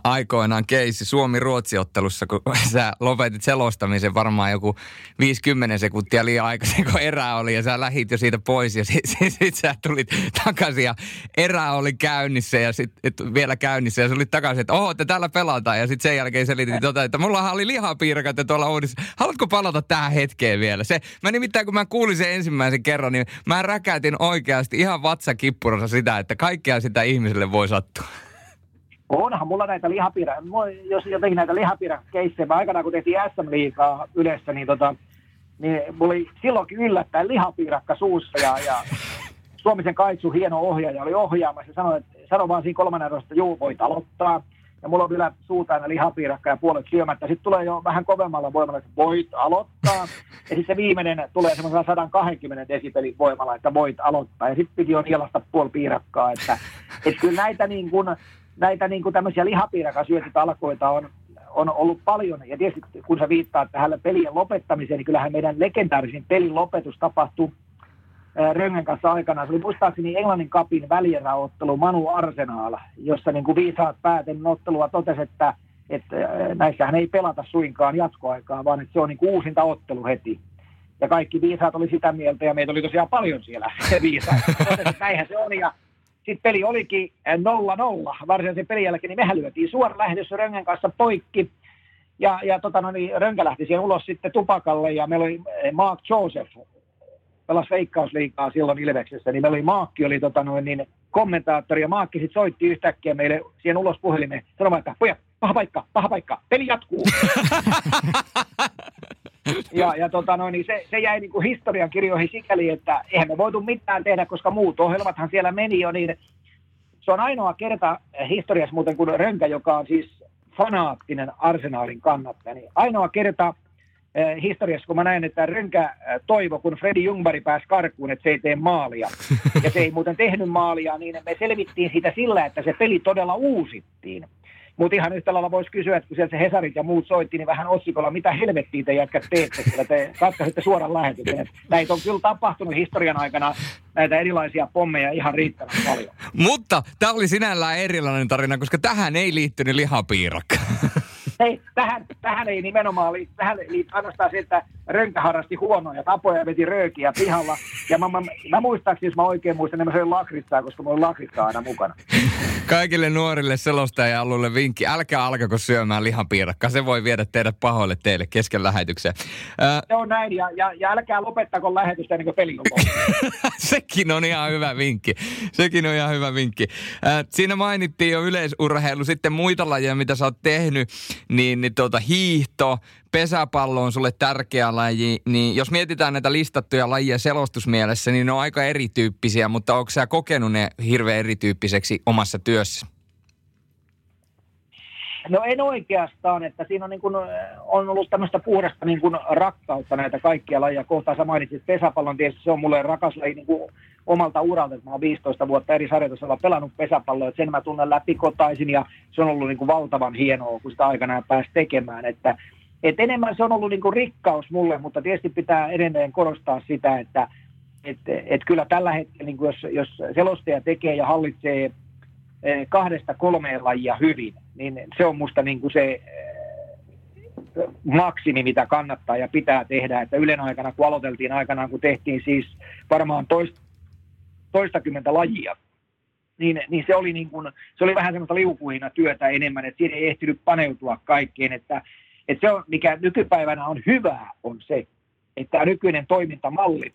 aikoinaan keissi Suomi-Ruotsi-ottelussa, kun sä lopetit selostamisen varmaan joku 50 sekuntia liian aikaisin, kun erää oli ja sä lähit jo siitä pois ja sitten sit, sit sä tulit takaisin ja erää oli käynnissä ja sitten vielä käynnissä ja sä olit takaisin, että oho, että täällä pelataan ja sitten sen jälkeen selitit tota, että mullahan oli lihapiirakat tuolla uudessa. Haluatko palata tähän hetkeen vielä? Se, mä nimittäin kun mä kuulin sen ensimmäisen kerran, niin mä räkätin oikeasti ihan vatsakippurassa sitä, että kaikkea sitä ihmiselle voi sattua. Onhan mulla näitä lihapiirä, jos jotenkin näitä lihapiirakeissejä, aikanaan kun tehtiin SM-liikaa yleensä, niin, tota, niin mulla oli silloinkin yllättäen lihapiirakka suussa ja, ja Suomisen Kaitsu, hieno ohjaaja, oli ohjaamassa ja sanoi, että sano vaan siinä kolmannen että juu, voit aloittaa. Ja mulla on vielä suuta aina lihapiirakka ja puolet syömättä. Sitten tulee jo vähän kovemmalla voimalla, että voit aloittaa. Ja sitten se viimeinen tulee semmoisella 120 desibelin voimalla, että voit aloittaa. Ja sitten piti jo nielasta puoli piirakkaa. Että, että kyllä näitä niin kuin, näitä niin kuin tämmöisiä lihapiirakasyötitalkoita on, on ollut paljon. Ja tietysti kun sä viittaat tähän pelien lopettamiseen, niin kyllähän meidän legendaarisin pelin lopetus tapahtui Röngen kanssa aikana. Se oli muistaakseni Englannin kapin välieräottelu Manu Arsenal, jossa niin kuin viisaat pääten ottelua totesi, että, että näissähän ei pelata suinkaan jatkoaikaa, vaan että se on niin kuin uusinta ottelu heti. Ja kaikki viisaat oli sitä mieltä, ja meitä oli tosiaan paljon siellä viisaat. Näinhän se on, ja sitten peli olikin 0-0 eh, varsinaisen pelin jälkeen, niin mehän lyötiin suora lähdössä Röngän kanssa poikki. Ja, ja tota, no niin, Rönkä lähti siihen ulos sitten tupakalle ja meillä oli eh, Mark Joseph, pelasi veikkausliikaa silloin Ilveksessä, niin meillä oli Maakki oli tota noin, niin kommentaattori ja Maakki sitten soitti yhtäkkiä meille siihen ulos puhelimeen sanomaan, että pojat, paha paikka, paha paikka, peli jatkuu. ja, ja tota noin, niin se, se jäi niin kuin historian kirjoihin sikäli, että eihän me voitu mitään tehdä, koska muut ohjelmathan siellä meni jo, niin se on ainoa kerta historiassa muuten kuin Rönkä, joka on siis fanaattinen arsenaalin kannattaja, niin ainoa kerta eh, historiassa, kun mä näin, että Rönkä eh, toivo, kun Freddy Jungberg pääsi karkuun, että se ei tee maalia. Ja se ei muuten tehnyt maalia, niin me selvittiin siitä sillä, että se peli todella uusittiin. Mutta ihan yhtä lailla voisi kysyä, että kun sieltä se Hesarit ja muut soitti, niin vähän otsikolla, mitä helvettiä te jätkät teette, kyllä te katkaisitte suoran lähetyksen. Näitä on kyllä tapahtunut historian aikana näitä erilaisia pommeja ihan riittävän paljon. Mutta tämä oli sinällään erilainen tarina, koska tähän ei liittynyt lihapiirakka. Ei, tähän, tähän ei nimenomaan liity, tähän liittyy ainoastaan se, että Rönkä harrasti huonoja tapoja ja veti röökiä pihalla. Ja mä, mä, mä muistaakseni, jos mä oikein muistan, niin mä söin lakritsaa, koska mulla on lakritsaa aina mukana. Kaikille nuorille selostaja-alulle vinkki, älkää alkako syömään lihapiirakkaa. Se voi viedä teidät pahoille teille kesken lähetyksen. Äh, se on näin, ja, ja, ja älkää lopettako lähetystä ennen kuin peli on Sekin on ihan hyvä vinkki. Sekin on ihan hyvä vinkki. Äh, siinä mainittiin jo yleisurheilu, sitten muita lajeja, mitä sä oot tehnyt, niin, niin tuota, hiihto, pesäpallo on sulle tärkeä laji, niin jos mietitään näitä listattuja lajia selostusmielessä, niin ne on aika erityyppisiä, mutta onko sä kokenut ne hirveän erityyppiseksi omassa työssä? No en oikeastaan, että siinä on, niin kuin, on ollut tämmöistä puhdasta niin kuin rakkautta näitä kaikkia lajia kohtaan. Sä mainitsit pesäpallon, tietysti se on mulle rakas laji niin kuin omalta uralta, että mä oon 15 vuotta eri sarjatasolla pelannut pesäpalloa, että sen mä tunnen läpikotaisin ja se on ollut niin kuin valtavan hienoa, kun sitä aikanaan pääsi tekemään, että et enemmän se on ollut niin kuin rikkaus mulle, mutta tietysti pitää edelleen korostaa sitä, että et, et kyllä tällä hetkellä, niin jos, jos selostaja tekee ja hallitsee eh, kahdesta kolmeen lajia hyvin, niin se on musta niin kuin se eh, maksimi, mitä kannattaa ja pitää tehdä. Että Ylen aikana, kun aloiteltiin aikanaan, kun tehtiin siis varmaan toista, toistakymmentä lajia, niin, niin se, oli niin kuin, se oli vähän semmoista liukuina työtä enemmän, että siinä ei ehtinyt paneutua kaikkeen, että että se on, mikä nykypäivänä on hyvää, on se, että nykyinen toimintamalli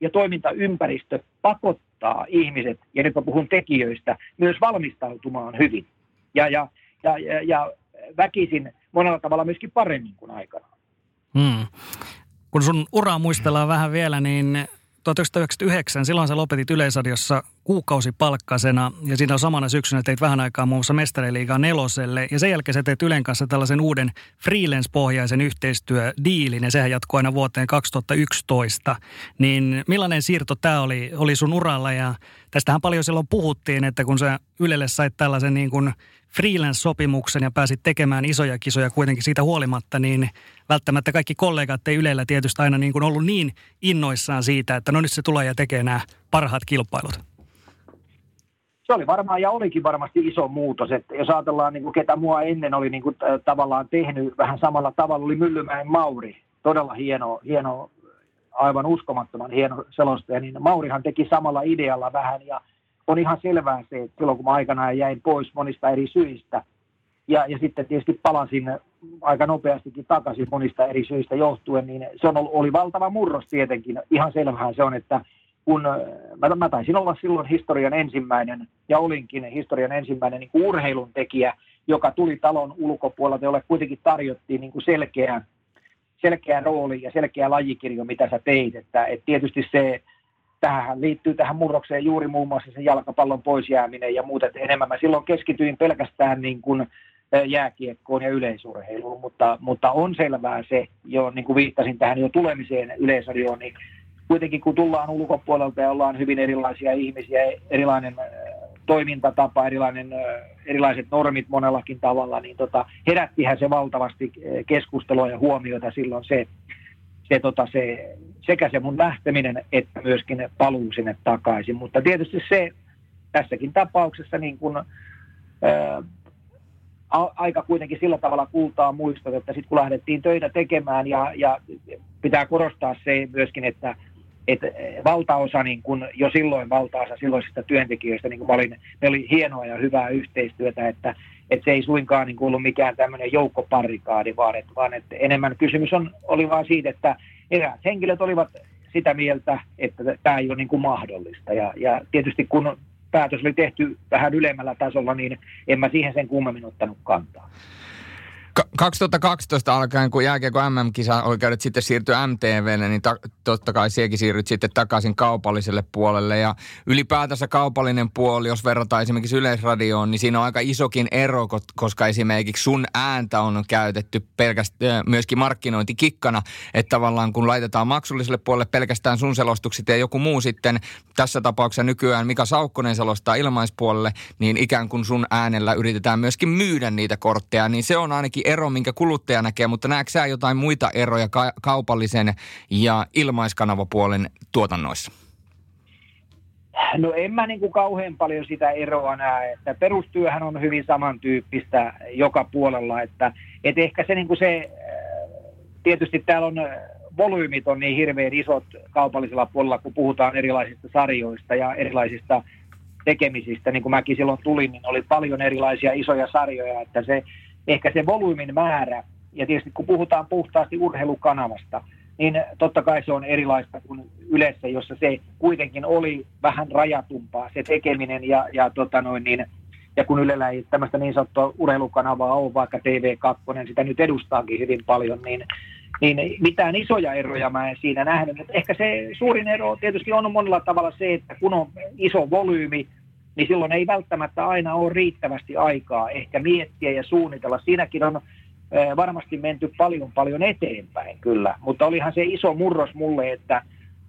ja toimintaympäristö pakottaa ihmiset, ja nyt mä puhun tekijöistä, myös valmistautumaan hyvin. Ja, ja, ja, ja, ja väkisin monella tavalla myöskin paremmin kuin aikanaan. Hmm. Kun sun uraa muistellaan vähän vielä, niin 1999, silloin sä lopetit Yleisradiossa kuukausipalkkasena ja siinä on samana syksynä teit vähän aikaa muun muassa Mestariliigaa neloselle ja sen jälkeen sä teet Ylen kanssa tällaisen uuden freelance-pohjaisen yhteistyödiilin ja sehän jatkuu aina vuoteen 2011. Niin millainen siirto tämä oli, oli sun uralla ja tästähän paljon silloin puhuttiin, että kun sä Ylelle sait tällaisen niin kuin freelance-sopimuksen ja pääsit tekemään isoja kisoja kuitenkin siitä huolimatta, niin välttämättä kaikki kollegat ei Ylellä tietysti aina niin kuin ollut niin innoissaan siitä, että no nyt se tulee ja tekee nämä parhaat kilpailut. Se oli varmaan ja olikin varmasti iso muutos. Että jos ajatellaan, niin kuin ketä mua ennen oli niin kuin, tavallaan tehnyt vähän samalla tavalla, oli Myllymäen Mauri. Todella hieno, hieno aivan uskomattoman hieno selostaja. Niin Maurihan teki samalla idealla vähän ja – on ihan selvää se, että silloin kun mä aikanaan jäin pois monista eri syistä, ja, ja sitten tietysti palasin aika nopeastikin takaisin monista eri syistä johtuen, niin se on, oli valtava murros tietenkin. Ihan selvähän se on, että kun mä, mä taisin olla silloin historian ensimmäinen, ja olinkin historian ensimmäinen niin urheilun tekijä, joka tuli talon ulkopuolelta, jolle kuitenkin tarjottiin niin kuin selkeä, selkeä rooli ja selkeä lajikirjo, mitä sä teit. Että, et tietysti se tähän liittyy tähän murrokseen juuri muun muassa se jalkapallon poisjääminen ja muut, että enemmän mä silloin keskityin pelkästään niin kuin jääkiekkoon ja yleisurheiluun, mutta, mutta on selvää se, jo niin kuin viittasin tähän jo tulemiseen yleisradioon, niin kuitenkin kun tullaan ulkopuolelta ja ollaan hyvin erilaisia ihmisiä, erilainen toimintatapa, erilainen, erilaiset normit monellakin tavalla, niin tota, herättihän se valtavasti keskustelua ja huomiota silloin se, se, tota, se, sekä se mun lähteminen että myöskin paluu sinne takaisin. Mutta tietysti se tässäkin tapauksessa niin kun, ää, aika kuitenkin sillä tavalla kultaa muistot, että sitten kun lähdettiin töitä tekemään ja, ja pitää korostaa se myöskin, että, että valtaosa, niin kun, jo silloin valtaosa silloisista työntekijöistä, niin kun olin, me oli hienoa ja hyvää yhteistyötä, että, että se ei suinkaan niin ollut mikään tämmöinen joukkoparikaadi, vaan, että, vaan että enemmän kysymys on, oli vaan siitä, että eräät henkilöt olivat sitä mieltä, että tämä ei ole niin kuin mahdollista. Ja, ja tietysti kun päätös oli tehty vähän ylemmällä tasolla, niin en mä siihen sen kummemmin ottanut kantaa. 2012 alkaen, kun jääkiekko MM-kisa-oikeudet sitten siirtyi MTVlle, niin ta- totta kai siekin siirryt sitten takaisin kaupalliselle puolelle. Ja ylipäätänsä kaupallinen puoli, jos verrataan esimerkiksi Yleisradioon, niin siinä on aika isokin ero, koska esimerkiksi sun ääntä on käytetty pelkästään myöskin markkinointikikkana. Että tavallaan kun laitetaan maksulliselle puolelle pelkästään sun selostukset ja joku muu sitten, tässä tapauksessa nykyään Mika Saukkonen selostaa ilmaispuolelle, niin ikään kuin sun äänellä yritetään myöskin myydä niitä kortteja, niin se on ainakin ero, minkä kuluttaja näkee, mutta näetkö sä jotain muita eroja ka- kaupallisen ja ilmaiskanavapuolen tuotannoissa? No en mä niin kuin kauhean paljon sitä eroa näe, että perustyöhän on hyvin samantyyppistä joka puolella, että, että ehkä se, niin kuin se, tietysti täällä on volyymit on niin hirveän isot kaupallisella puolella, kun puhutaan erilaisista sarjoista ja erilaisista tekemisistä. Niin kuin mäkin silloin tulin, niin oli paljon erilaisia isoja sarjoja, että se ehkä se volyymin määrä, ja tietysti kun puhutaan puhtaasti urheilukanavasta, niin totta kai se on erilaista kuin yleensä, jossa se kuitenkin oli vähän rajatumpaa se tekeminen ja, ja, tota noin, niin, ja kun Ylellä ei tämmöistä niin sanottua urheilukanavaa ole, vaikka TV2, sitä nyt edustaakin hyvin paljon, niin, niin mitään isoja eroja mä en siinä nähnyt. ehkä se suurin ero tietysti on monella tavalla se, että kun on iso volyymi, niin silloin ei välttämättä aina ole riittävästi aikaa ehkä miettiä ja suunnitella. Siinäkin on varmasti menty paljon paljon eteenpäin kyllä, mutta olihan se iso murros mulle, että,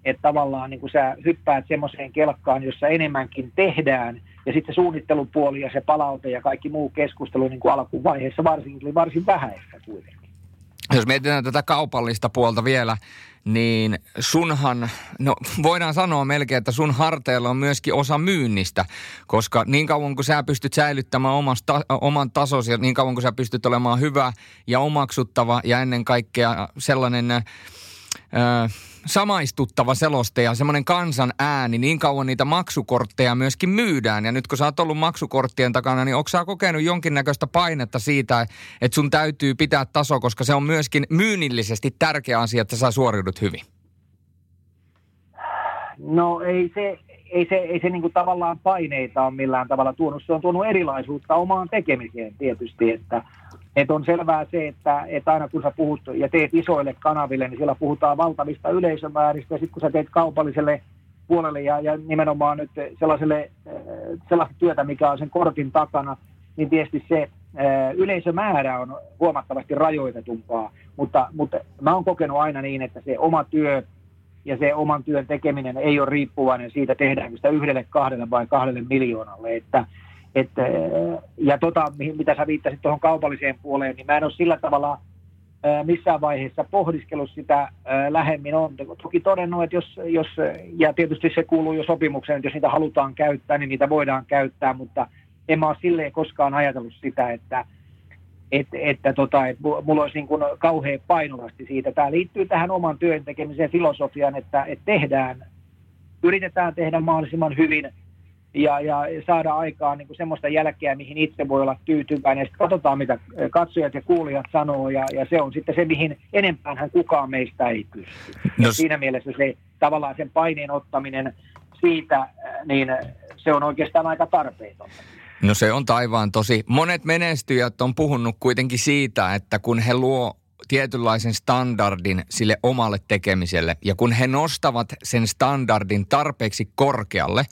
että tavallaan niin kuin sä hyppäät semmoiseen kelkkaan, jossa enemmänkin tehdään, ja sitten se suunnittelupuoli ja se palaute ja kaikki muu keskustelu niin kuin alkuvaiheessa varsinkin oli varsin vähäistä kuitenkin. Jos mietitään tätä kaupallista puolta vielä, niin sunhan, no voidaan sanoa melkein, että sun harteilla on myöskin osa myynnistä, koska niin kauan kuin sä pystyt säilyttämään omasta, oman tasosi ja niin kauan kuin sä pystyt olemaan hyvä ja omaksuttava ja ennen kaikkea sellainen samaistuttava selostaja, semmoinen kansan ääni, niin kauan niitä maksukortteja myöskin myydään. Ja nyt kun sä oot ollut maksukorttien takana, niin onko sä kokenut jonkinnäköistä painetta siitä, että sun täytyy pitää taso, koska se on myöskin myynnillisesti tärkeä asia, että sä suoriudut hyvin? No ei se, ei se, ei se niin tavallaan paineita on millään tavalla tuonut. Se on tuonut erilaisuutta omaan tekemiseen tietysti, että Et on selvää se, että, että aina kun sä puhut ja teet isoille kanaville, niin siellä puhutaan valtavista yleisömääristä. Ja sitten kun sä teet kaupalliselle puolelle ja, ja nimenomaan nyt sellaiselle, äh, sellaista työtä, mikä on sen kortin takana, niin tietysti se äh, yleisömäärä on huomattavasti rajoitetumpaa. Mutta, mutta mä oon kokenut aina niin, että se oma työ ja se oman työn tekeminen ei ole riippuvainen siitä, tehdäänkö sitä yhdelle, kahdelle vai kahdelle miljoonalle. Että, et, ja tota, mitä sä viittasit tuohon kaupalliseen puoleen, niin mä en ole sillä tavalla missään vaiheessa pohdiskellut sitä lähemmin. On toki todennut, että jos, jos, ja tietysti se kuuluu jo sopimukseen, että jos niitä halutaan käyttää, niin niitä voidaan käyttää, mutta en mä ole silleen koskaan ajatellut sitä, että, että, että, tota, että mulla olisi niin kuin kauhean painavasti siitä. Tämä liittyy tähän oman työn tekemiseen filosofiaan, että, että tehdään, yritetään tehdä mahdollisimman hyvin – ja, ja saada aikaan niin kuin semmoista jälkeä, mihin itse voi olla tyytyväinen. Ja sitten katsotaan, mitä katsojat ja kuulijat sanoo, ja, ja se on sitten se, mihin enempään kukaan meistä ei pysty. No. siinä mielessä se tavallaan sen paineen ottaminen siitä, niin se on oikeastaan aika tarpeeton. No se on taivaan tosi. Monet menestyjät on puhunut kuitenkin siitä, että kun he luo tietynlaisen standardin sille omalle tekemiselle ja kun he nostavat sen standardin tarpeeksi korkealle,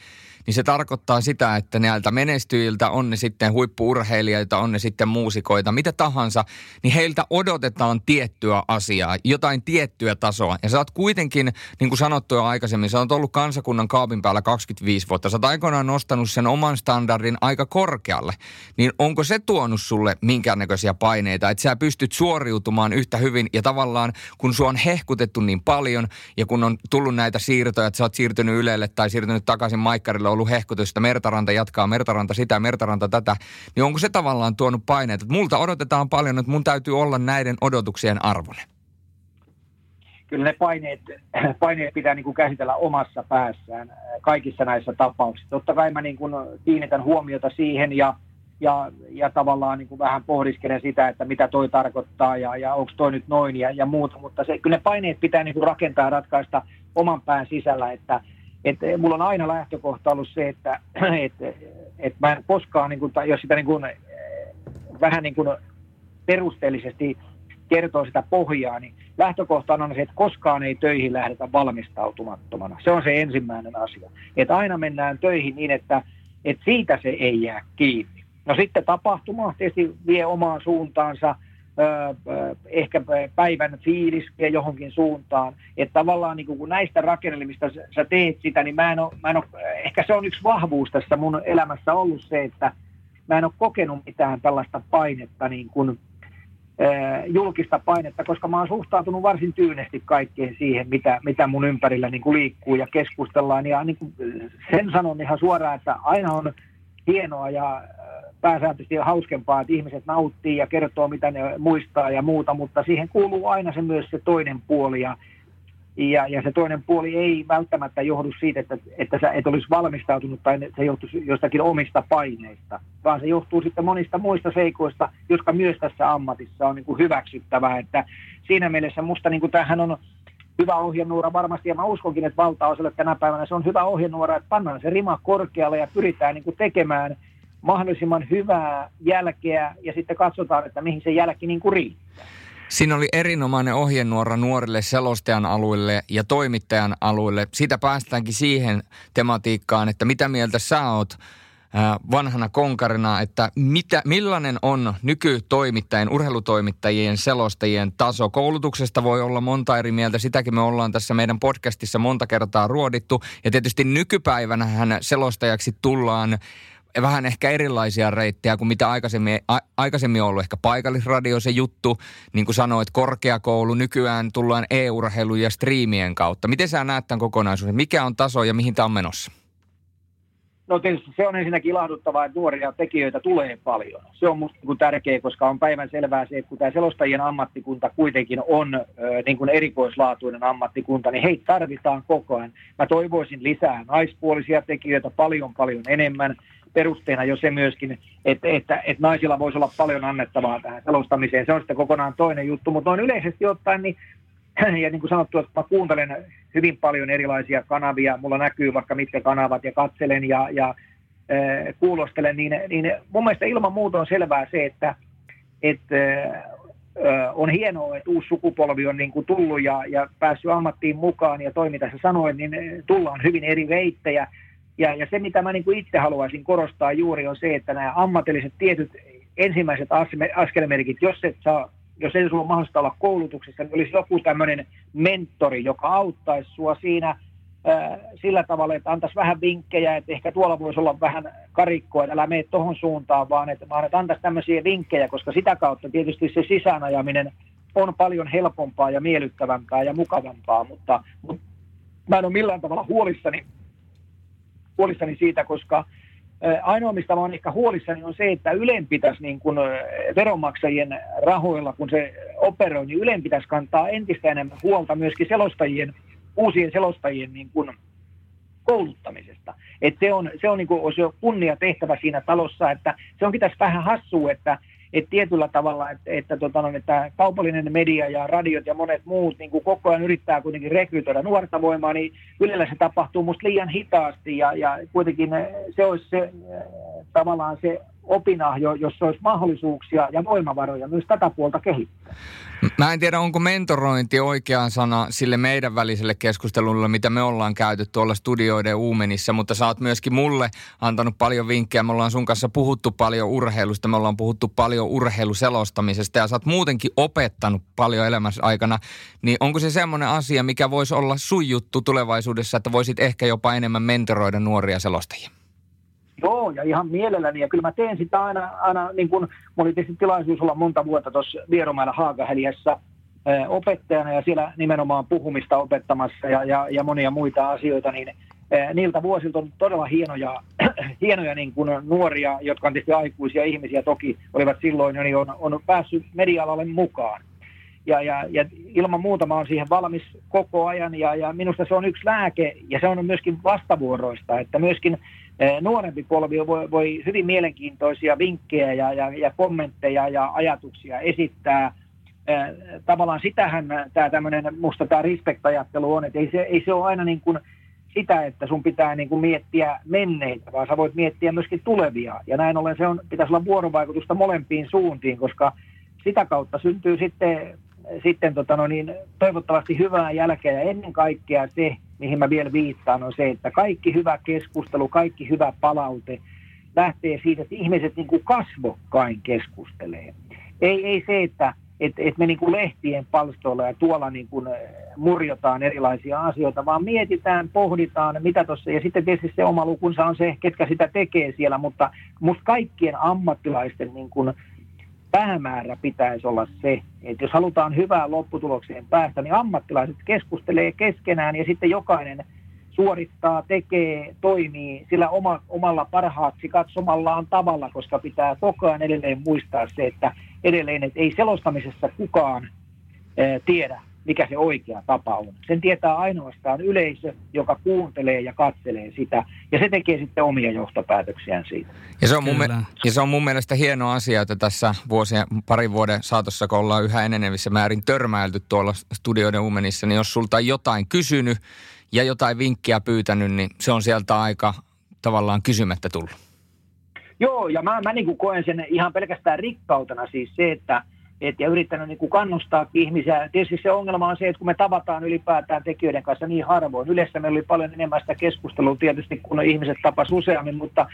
niin se tarkoittaa sitä, että näiltä menestyjiltä, on ne sitten huippuurheilijoita, on ne sitten muusikoita, mitä tahansa, niin heiltä odotetaan tiettyä asiaa, jotain tiettyä tasoa. Ja sä oot kuitenkin, niin kuin sanottu jo aikaisemmin, sä oot ollut kansakunnan kaapin päällä 25 vuotta. Sä oot aikoinaan nostanut sen oman standardin aika korkealle. Niin onko se tuonut sulle minkäännäköisiä paineita, että sä pystyt suoriutumaan yhtä hyvin ja tavallaan kun sua on hehkutettu niin paljon ja kun on tullut näitä siirtoja, että sä oot siirtynyt Ylelle tai siirtynyt takaisin Maikkarille ollut hehkutusta, Mertaranta jatkaa, Mertaranta sitä, Mertaranta tätä, niin onko se tavallaan tuonut paineet, että multa odotetaan paljon, että mun täytyy olla näiden odotuksien arvoinen? Kyllä ne paineet, paineet pitää niin kuin käsitellä omassa päässään kaikissa näissä tapauksissa. Totta kai mä niin kuin kiinnitän huomiota siihen ja, ja, ja tavallaan niin kuin vähän pohdiskelen sitä, että mitä toi tarkoittaa ja, ja onko toi nyt noin ja, ja muuta, mutta se, kyllä ne paineet pitää niin kuin rakentaa ja ratkaista oman pään sisällä, että et eh, mulla on aina lähtökohta ollut se, että et, et mä en koskaan, niin kuin, tai jos sitä niin kuin, eh, vähän niin kuin perusteellisesti kertoo sitä pohjaa, niin lähtökohta on se, että koskaan ei töihin lähdetä valmistautumattomana. Se on se ensimmäinen asia. Että aina mennään töihin niin, että, että siitä se ei jää kiinni. No sitten tapahtuma tietysti vie omaan suuntaansa – ehkä päivän fiiliskiä johonkin suuntaan. Että tavallaan niin kun näistä rakennelmista sä teet sitä, niin mä en, ole, mä en ole, ehkä se on yksi vahvuus tässä mun elämässä ollut se, että mä en ole kokenut mitään tällaista painetta, niin kuin, julkista painetta, koska mä oon suhtautunut varsin tyynesti kaikkeen siihen, mitä, mitä mun ympärillä niin liikkuu ja keskustellaan. Ja niin sen sanon ihan suoraan, että aina on hienoa ja pääsääntöisesti hauskempaa, että ihmiset nauttii ja kertoo, mitä ne muistaa ja muuta, mutta siihen kuuluu aina se myös se toinen puoli ja, ja, ja se toinen puoli ei välttämättä johdu siitä, että, että sä et olisi valmistautunut tai se johtuisi jostakin omista paineista, vaan se johtuu sitten monista muista seikoista, jotka myös tässä ammatissa on niin kuin hyväksyttävää, että siinä mielessä musta niin kuin tämähän on hyvä ohjenuora varmasti, ja mä uskonkin, että valtaosalle tänä päivänä se on hyvä ohjenuora, että pannaan se rima korkealle ja pyritään niin kuin tekemään – mahdollisimman hyvää jälkeä ja sitten katsotaan, että mihin se jälki niin kuin riittää. Siinä oli erinomainen ohjenuora nuorille selostajan alueille ja toimittajan alueille. Siitä päästäänkin siihen tematiikkaan, että mitä mieltä sä oot vanhana konkarina, että mitä, millainen on nykytoimittajien, urheilutoimittajien, selostajien taso. Koulutuksesta voi olla monta eri mieltä, sitäkin me ollaan tässä meidän podcastissa monta kertaa ruodittu. Ja tietysti nykypäivänä selostajaksi tullaan vähän ehkä erilaisia reittejä kuin mitä aikaisemmin, a, aikaisemmin on ollut ehkä paikallisradio se juttu. Niin kuin sanoit, korkeakoulu, nykyään tullaan e-urheilu ja striimien kautta. Miten sä näet tämän kokonaisuuden? Mikä on taso ja mihin tämä on menossa? No tietysti se on ensinnäkin ilahduttavaa, että nuoria tekijöitä tulee paljon. Se on minusta niin tärkeää, koska on päivän selvää se, että kun tämä selostajien ammattikunta kuitenkin on niin kuin erikoislaatuinen ammattikunta, niin heitä tarvitaan koko ajan. Mä toivoisin lisää naispuolisia tekijöitä paljon paljon enemmän perusteena jo se myöskin, että, että, että naisilla voisi olla paljon annettavaa tähän selostamiseen. Se on sitten kokonaan toinen juttu, mutta noin yleisesti ottaen, niin, ja niin kuin sanottu, että mä kuuntelen hyvin paljon erilaisia kanavia, mulla näkyy vaikka mitkä kanavat ja katselen ja, ja äh, kuulostelen, niin, niin mun mielestä ilman muuta on selvää se, että että on hienoa, että uusi sukupolvi on niin kuin tullut ja, ja päässyt ammattiin mukaan ja toimi tässä sanoin, niin tullaan hyvin eri reittejä. Ja, ja se, mitä mä niin kuin itse haluaisin korostaa juuri, on se, että nämä ammatilliset tietyt ensimmäiset askelmerkit, jos et saa jos ei sulla ole mahdollista olla koulutuksessa, niin olisi joku tämmöinen mentori, joka auttaisi sua siinä ää, sillä tavalla, että antaisi vähän vinkkejä, että ehkä tuolla voisi olla vähän karikkoa, että älä mene tuohon suuntaan, vaan että, vaan että antaisi tämmöisiä vinkkejä, koska sitä kautta tietysti se sisäänajaminen on paljon helpompaa ja miellyttävämpää ja mukavampaa, mutta, mutta mä en ole millään tavalla huolissani, huolissani siitä, koska Ainoa, mistä olen ehkä huolissani, on se, että Ylen pitäisi niin kuin veronmaksajien rahoilla, kun se operoi, niin Ylen pitäisi kantaa entistä enemmän huolta myöskin selostajien, uusien selostajien niin kuin kouluttamisesta. Et se on, se on, niin kuin, se kunnia tehtävä siinä talossa, että se onkin tässä vähän hassua, että että tietyllä tavalla, että, että, tota, no, että kaupallinen media ja radiot ja monet muut niin kuin koko ajan yrittää kuitenkin rekrytoida nuorta voimaa, niin Ylellä se tapahtuu musta liian hitaasti ja, ja kuitenkin se olisi se, tavallaan se opinahjo, jossa olisi mahdollisuuksia ja voimavaroja myös tätä puolta kehittää. Mä en tiedä, onko mentorointi oikea sana sille meidän väliselle keskustelulle, mitä me ollaan käyty tuolla studioiden uumenissa, mutta sä oot myöskin mulle antanut paljon vinkkejä. Me ollaan sun kanssa puhuttu paljon urheilusta, me ollaan puhuttu paljon urheiluselostamisesta ja sä oot muutenkin opettanut paljon elämässä aikana. Niin onko se semmoinen asia, mikä voisi olla sun juttu tulevaisuudessa, että voisit ehkä jopa enemmän mentoroida nuoria selostajia? Joo, ja ihan mielelläni. Ja kyllä mä teen sitä aina, aina niin kuin, oli tietysti tilaisuus olla monta vuotta tuossa Vieromäellä Haagaheliassa opettajana ja siellä nimenomaan puhumista opettamassa ja, ja, ja monia muita asioita, niin niiltä vuosilta on todella hienoja, hienoja niin kuin nuoria, jotka on tietysti aikuisia ihmisiä toki, olivat silloin niin on, on päässyt media-alalle mukaan. Ja, ja, ja ilman muuta mä oon siihen valmis koko ajan ja, ja minusta se on yksi lääke ja se on myöskin vastavuoroista, että myöskin Eh, nuorempi polvi voi, voi hyvin mielenkiintoisia vinkkejä ja, ja, ja kommentteja ja ajatuksia esittää. Tavallaan sitähän tämä tämmöinen, musta tämä respect-ajattelu on, että ei se, ei se ole aina niin kuin sitä, että sun pitää niin kuin miettiä menneitä, vaan sä voit miettiä myöskin tulevia. Ja näin ollen se on, pitäisi olla vuorovaikutusta molempiin suuntiin, koska sitä kautta syntyy sitten sitten tota no niin, toivottavasti hyvää jälkeä ja ennen kaikkea se, mihin mä vielä viittaan, on se, että kaikki hyvä keskustelu, kaikki hyvä palaute lähtee siitä, että ihmiset niin kuin kasvokkain keskustelee. Ei, ei se, että et, et me niin kuin lehtien palstoilla ja tuolla niin kuin eh, murjotaan erilaisia asioita, vaan mietitään, pohditaan, mitä tuossa, ja sitten tietysti se oma lukunsa on se, ketkä sitä tekee siellä, mutta musta kaikkien ammattilaisten niin kuin päämäärä pitäisi olla se, että jos halutaan hyvään lopputulokseen päästä, niin ammattilaiset keskustelee keskenään ja sitten jokainen suorittaa, tekee, toimii sillä oma, omalla parhaaksi katsomallaan tavalla, koska pitää koko ajan edelleen muistaa se, että edelleen että ei selostamisessa kukaan ää, tiedä, mikä se oikea tapa on. Sen tietää ainoastaan yleisö, joka kuuntelee ja katselee sitä, ja se tekee sitten omia johtopäätöksiään siitä. Ja se on, mun, me- ja se on mun mielestä hieno asia, että tässä vuosien, parin vuoden saatossa, kun ollaan yhä enenevissä määrin törmäilty tuolla studioiden uumenissa, niin jos sulta on jotain kysynyt ja jotain vinkkiä pyytänyt, niin se on sieltä aika tavallaan kysymättä tullut. Joo, ja mä, mä niin kuin koen sen ihan pelkästään rikkautena siis se, että et, ja yrittänyt niin kannustaa ihmisiä. Tietysti se ongelma on se, että kun me tavataan ylipäätään tekijöiden kanssa niin harvoin, yleensä meillä oli paljon enemmän sitä keskustelua tietysti, kun ihmiset tapas useammin, mutta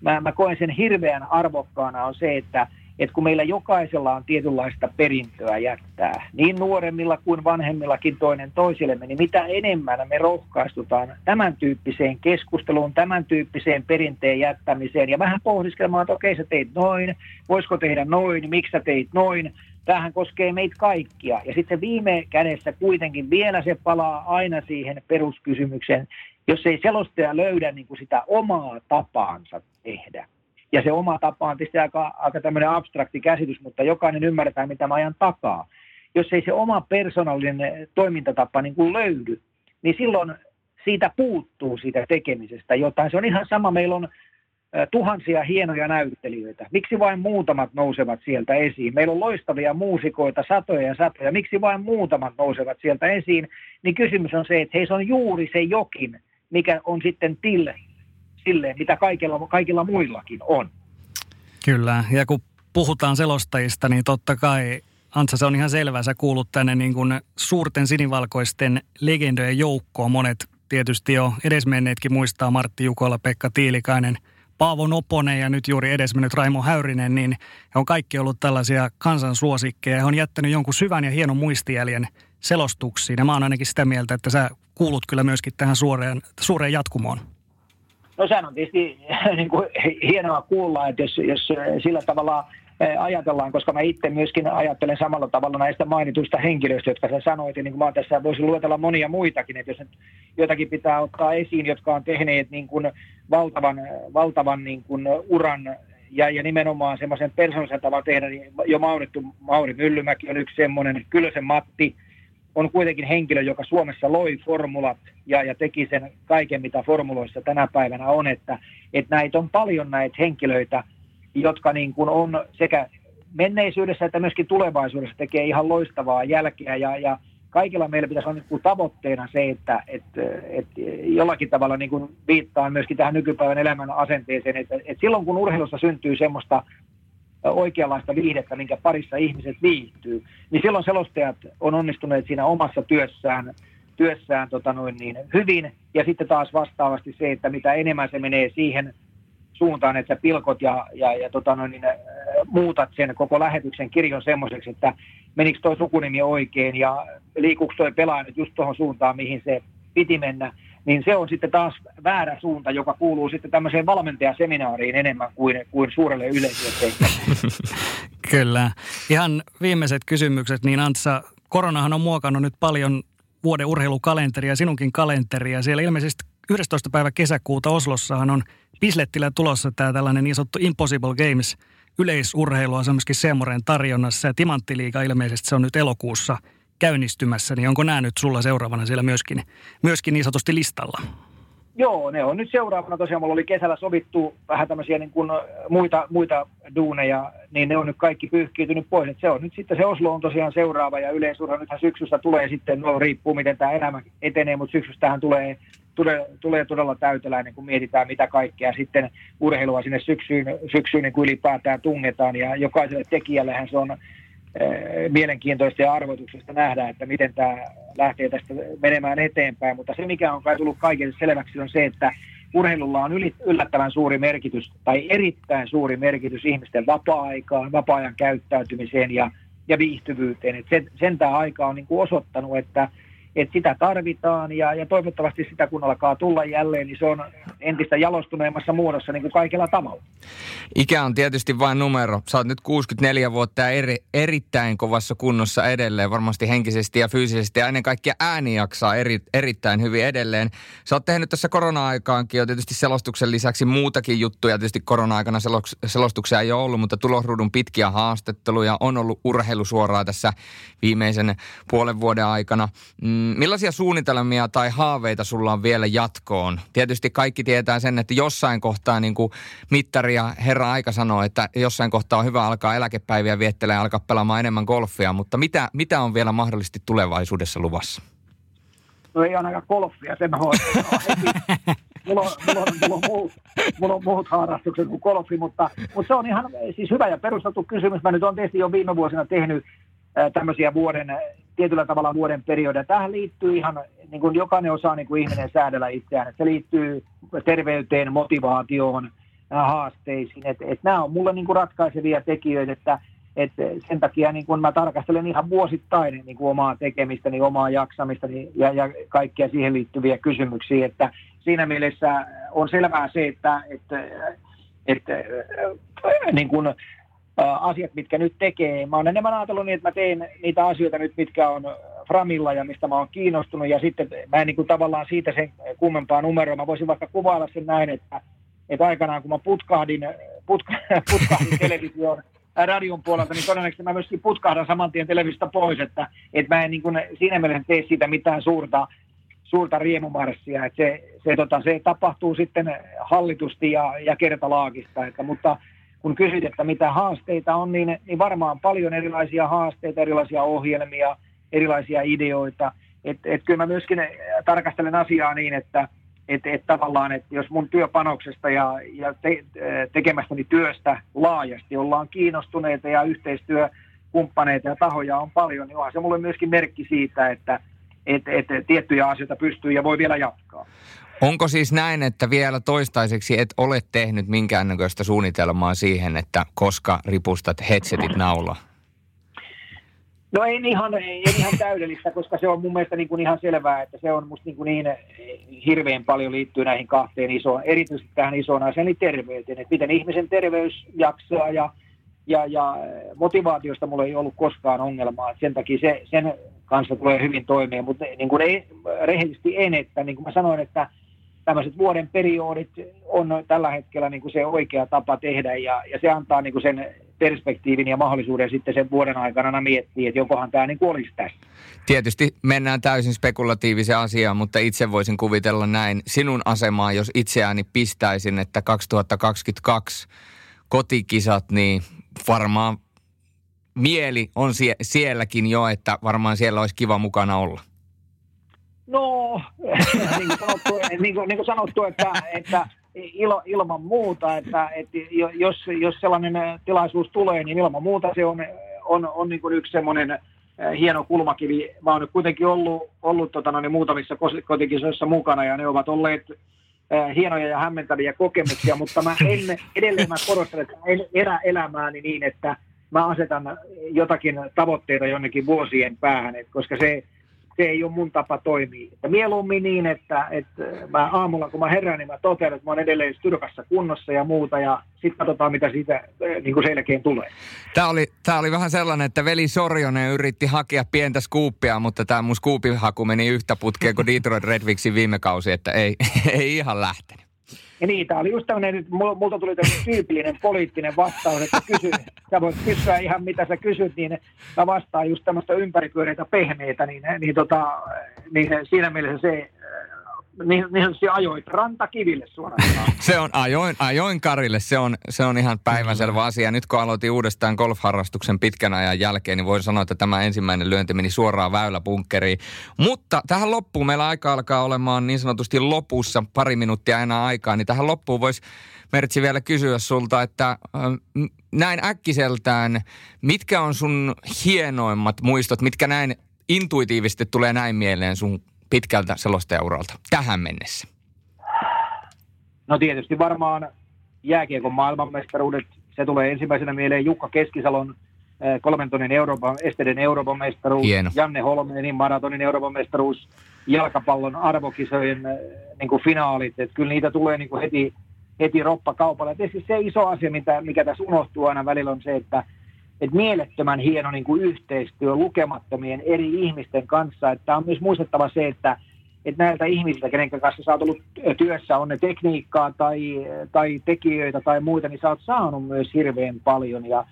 mä, mä koen sen hirveän arvokkaana on se, että että kun meillä jokaisella on tietynlaista perintöä jättää, niin nuoremmilla kuin vanhemmillakin toinen toisillemme, niin mitä enemmän me rohkaistutaan tämän tyyppiseen keskusteluun, tämän tyyppiseen perinteen jättämiseen ja vähän pohdiskelemaan, että okei sä teit noin, voisiko tehdä noin, miksi sä teit noin, Tämähän koskee meitä kaikkia. Ja sitten viime kädessä kuitenkin vielä se palaa aina siihen peruskysymykseen, jos ei selostaja löydä niin kuin sitä omaa tapaansa tehdä. Ja se oma tapa on tietysti aika, aika tämmöinen abstrakti käsitys, mutta jokainen ymmärtää, mitä mä ajan takaa. Jos ei se oma persoonallinen toimintatapa niin kuin löydy, niin silloin siitä puuttuu siitä tekemisestä jotain. Se on ihan sama, meillä on tuhansia hienoja näyttelijöitä. Miksi vain muutamat nousevat sieltä esiin? Meillä on loistavia muusikoita, satoja ja satoja. Miksi vain muutamat nousevat sieltä esiin? Niin kysymys on se, että heissä on juuri se jokin, mikä on sitten tille, sille, mitä kaikilla, kaikilla muillakin on. Kyllä, ja kun puhutaan selostajista, niin totta kai Antsa, se on ihan selvää. Sä kuulut tänne niin kuin suurten sinivalkoisten legendojen joukkoon. Monet tietysti jo edesmenneetkin muistaa Martti Jukola, Pekka Tiilikainen, Paavo Noponen ja nyt juuri edesmennyt Raimo Häyrinen, niin he on kaikki ollut tällaisia kansansuosikkeja. He on jättänyt jonkun syvän ja hienon muistijäljen selostuksiin. Ja mä oon ainakin sitä mieltä, että sä kuulut kyllä myöskin tähän suureen, suureen jatkumoon. No sehän on tietysti niin kuin, hienoa kuulla, että jos, jos sillä tavalla ajatellaan, koska mä itse myöskin ajattelen samalla tavalla näistä mainituista henkilöistä, jotka sä sanoit, niin kuin mä tässä voisin luetella monia muitakin, että jos nyt jotakin pitää ottaa esiin, jotka on tehneet niin kuin valtavan, valtavan niin kuin uran ja, ja nimenomaan semmoisen persoonallisen tavan tehdä, niin jo maunittu Mauri Myllymäki on yksi semmoinen, se Matti on kuitenkin henkilö, joka Suomessa loi formulat ja, ja teki sen kaiken, mitä formuloissa tänä päivänä on, että, että näitä on paljon näitä henkilöitä, jotka niin kuin on sekä menneisyydessä että myöskin tulevaisuudessa tekee ihan loistavaa jälkeä. Ja, ja kaikilla meillä pitäisi olla niin tavoitteena se, että, että, että jollakin tavalla niin kuin viittaa myöskin tähän nykypäivän elämän asenteeseen, että, että silloin kun urheilussa syntyy semmoista oikeanlaista viihdettä, minkä parissa ihmiset viihtyy, niin silloin selostajat on onnistuneet siinä omassa työssään, työssään tota noin niin, hyvin. Ja sitten taas vastaavasti se, että mitä enemmän se menee siihen suuntaan, että pilkot ja, ja, ja tota noin, niin, muutat sen koko lähetyksen kirjon semmoiseksi, että menikö tuo sukunimi oikein ja liikuuko tuo pelaaja nyt just tuohon suuntaan, mihin se piti mennä, niin se on sitten taas väärä suunta, joka kuuluu sitten tämmöiseen valmentajaseminaariin enemmän kuin, kuin suurelle yleisölle. Kyllä. Ihan viimeiset kysymykset, niin Antsa, koronahan on muokannut nyt paljon vuoden urheilukalenteria, sinunkin kalenteria. Siellä ilmeisesti 11. päivä kesäkuuta Oslossahan on Pislettillä tulossa tämä tällainen niin sanottu Impossible Games yleisurheilua, se on myöskin Seemoren tarjonnassa ja Timanttiliiga ilmeisesti se on nyt elokuussa käynnistymässä, niin onko nämä nyt sulla seuraavana siellä myöskin, myöskin niin sanotusti listalla? Joo, ne on nyt seuraavana. Tosiaan mulla oli kesällä sovittu vähän tämmöisiä niin kuin muita, muita duuneja, niin ne on nyt kaikki pyyhkiytynyt pois. Et se on nyt sitten se Oslo on tosiaan seuraava ja yleisurha nythän syksystä tulee sitten, no riippuu miten tämä elämä etenee, mutta syksystähän tulee tulee, tulee todella täyteläinen, kun mietitään mitä kaikkea sitten urheilua sinne syksyyn, syksyyn niin kuin ylipäätään tungetaan. Ja jokaiselle tekijällehän se on mielenkiintoista ja arvoituksesta nähdä, että miten tämä lähtee tästä menemään eteenpäin. Mutta se, mikä on kai tullut kaikille selväksi, on se, että urheilulla on yllättävän suuri merkitys tai erittäin suuri merkitys ihmisten vapaa-aikaan, vapaa-ajan käyttäytymiseen ja, ja viihtyvyyteen. Et sen, sen tämä aika on niin kuin osoittanut, että että sitä tarvitaan ja, ja toivottavasti sitä kun alkaa tulla jälleen, niin se on entistä jalostuneemmassa muodossa niin kuin kaikella tavalla. Ikä on tietysti vain numero. Sä oot nyt 64 vuotta ja eri, erittäin kovassa kunnossa edelleen, varmasti henkisesti ja fyysisesti ja ennen kaikkea ääni jaksaa eri, erittäin hyvin edelleen. Sä oot tehnyt tässä korona-aikaankin jo tietysti selostuksen lisäksi muutakin juttuja. Tietysti korona-aikana selostuksia ei ole ollut, mutta tulosruudun pitkiä haastatteluja on ollut urheilusuoraa tässä viimeisen puolen vuoden aikana. Mm, millaisia suunnitelmia tai haaveita sulla on vielä jatkoon? Tietysti kaikki tietää sen, että jossain kohtaa niin kuin mittari ja herra aika sanoo, että jossain kohtaa on hyvä alkaa eläkepäiviä viettelemään ja alkaa pelaamaan enemmän golfia, mutta mitä, mitä on vielä mahdollisesti tulevaisuudessa luvassa? No ei ainakaan golfia, sen voi mulla on, mulla, on, mulla, on muut, mulla on muut harrastukset kuin golfi, mutta, mutta se on ihan siis hyvä ja perusteltu kysymys. Mä nyt olen tietysti jo viime vuosina tehnyt tämmöisiä vuoden tietyllä tavalla vuoden periodia. Tähän liittyy ihan, niin kuin jokainen osaa niin kuin ihminen säädellä itseään. Että se liittyy terveyteen, motivaatioon, haasteisiin. Että et nämä on mulle niin kuin ratkaisevia tekijöitä, että et sen takia niin kun mä tarkastelen ihan vuosittain niin kuin omaa tekemistäni, omaa jaksamistani ja, ja kaikkia siihen liittyviä kysymyksiä. Että siinä mielessä on selvää se, että, että, että niin kuin asiat, mitkä nyt tekee. Mä oon enemmän ajatellut niin, että mä teen niitä asioita nyt, mitkä on Framilla ja mistä mä oon kiinnostunut. Ja sitten mä en niin kuin tavallaan siitä sen kummempaa numeroa. Mä voisin vaikka kuvailla sen näin, että, että aikanaan kun mä putkahdin, putka, putkahdin television radion puolelta, niin todennäköisesti mä myöskin putkahdan saman tien televistä pois, että, että mä en niin kuin siinä mielessä tee siitä mitään suurta, suurta riemumarssia, että se, se, tota, se tapahtuu sitten hallitusti ja, ja kertalaakista, että, mutta kun kysyt, että mitä haasteita on, niin, niin varmaan paljon erilaisia haasteita, erilaisia ohjelmia, erilaisia ideoita. Et, et kyllä mä myöskin tarkastelen asiaa niin, että että et tavallaan, että jos mun työpanoksesta ja, ja te, tekemästäni työstä laajasti ollaan kiinnostuneita ja yhteistyökumppaneita ja tahoja on paljon, niin onhan se mulle myöskin merkki siitä, että et, et, tiettyjä asioita pystyy ja voi vielä jatkaa. Onko siis näin, että vielä toistaiseksi et ole tehnyt minkäännäköistä suunnitelmaa siihen, että koska ripustat headsetit naulaa? No ei ihan, ei ihan täydellistä, koska se on mun mielestä niin kuin ihan selvää, että se on musta niin, kuin niin hirveän paljon liittyy näihin kahteen isoon, erityisesti tähän isoon asiaan, eli terveyteen. Että miten ihmisen terveys jaksaa ja, ja, ja motivaatiosta mulla ei ollut koskaan ongelmaa. Että sen takia se, sen kanssa tulee hyvin toimeen, mutta niin kuin ei, rehellisesti en, että niin kuin mä sanoin, että tämmöiset vuoden periodit on tällä hetkellä niin kuin se oikea tapa tehdä ja, ja se antaa niin kuin sen perspektiivin ja mahdollisuuden sitten sen vuoden aikana miettiä, että jokohan tämä niin olisi tässä. Tietysti mennään täysin spekulatiivisen asiaan, mutta itse voisin kuvitella näin sinun asemaa, jos itseäni pistäisin, että 2022 kotikisat, niin varmaan mieli on sie- sielläkin jo, että varmaan siellä olisi kiva mukana olla. No, niin kuin sanottu, niin kuin, niin kuin sanottu että, että ilo, ilman muuta, että, että jos, jos sellainen tilaisuus tulee, niin ilman muuta se on, on, on niin kuin yksi semmoinen äh, hieno kulmakivi. Mä oon nyt kuitenkin ollut, ollut tota, no, niin muutamissa kotikisoissa mukana ja ne ovat olleet äh, hienoja ja hämmentäviä kokemuksia, mutta mä en, edelleen mä korostan, että en elä elämääni niin, että mä asetan jotakin tavoitteita jonnekin vuosien päähän, että koska se, se ei ole mun tapa toimia. Ja mieluummin niin, että, että mä aamulla kun mä herään, niin mä totean, että mä oon edelleen styrkassa kunnossa ja muuta, ja sitten katsotaan, mitä siitä eh, niin kuin selkeän tulee. Tämä oli, tämä oli vähän sellainen, että veli Sorjonen yritti hakea pientä skuuppia, mutta tämä mun skuupihaku meni yhtä putkea kuin Detroit Red Wingsin viime kausi, että ei, ei ihan lähtenyt. Niin, tämä oli just tämmöinen, että multa tuli tämmöinen tyypillinen poliittinen vastaus, että kysy, sä voit kysyä ihan mitä sä kysyt, niin mä vastaan just tämmöistä ympäripyöreitä pehmeitä, niin, niin, tota, niin siinä mielessä se niin, niin sanotusti ajoit rantakiville suorastaan. se on ajoin, ajoin Karille, se on, se on ihan päivänselvä asia. Nyt kun aloitin uudestaan golfharrastuksen pitkän ajan jälkeen, niin voin sanoa, että tämä ensimmäinen lyönti meni suoraan väyläpunkkeriin. Mutta tähän loppuun, meillä aika alkaa olemaan niin sanotusti lopussa, pari minuuttia enää aikaa, niin tähän loppuun voisi Mertsi vielä kysyä sulta, että näin äkkiseltään, mitkä on sun hienoimmat muistot, mitkä näin intuitiivisesti tulee näin mieleen sun pitkältä selostajauralta tähän mennessä? No tietysti varmaan jääkiekon maailmanmestaruudet. Se tulee ensimmäisenä mieleen Jukka Keskisalon eh, kolmen tonnin Euroopan, esteiden Euroopan mestaruus, Hieno. Janne Holmenin maratonin Euroopan mestaruus, jalkapallon arvokisojen eh, niin kuin finaalit. Että kyllä niitä tulee niin kuin heti, heti roppakaupalla. Tietysti se iso asia, mitä, mikä tässä unohtuu aina välillä on se, että että mielettömän hieno niin kuin yhteistyö lukemattomien eri ihmisten kanssa. Että on myös muistettava se, että, että näiltä ihmisiltä, kenen kanssa sä oot ollut työssä, on ne tekniikkaa tai, tai tekijöitä tai muita, niin sä oot saanut myös hirveän paljon. Ja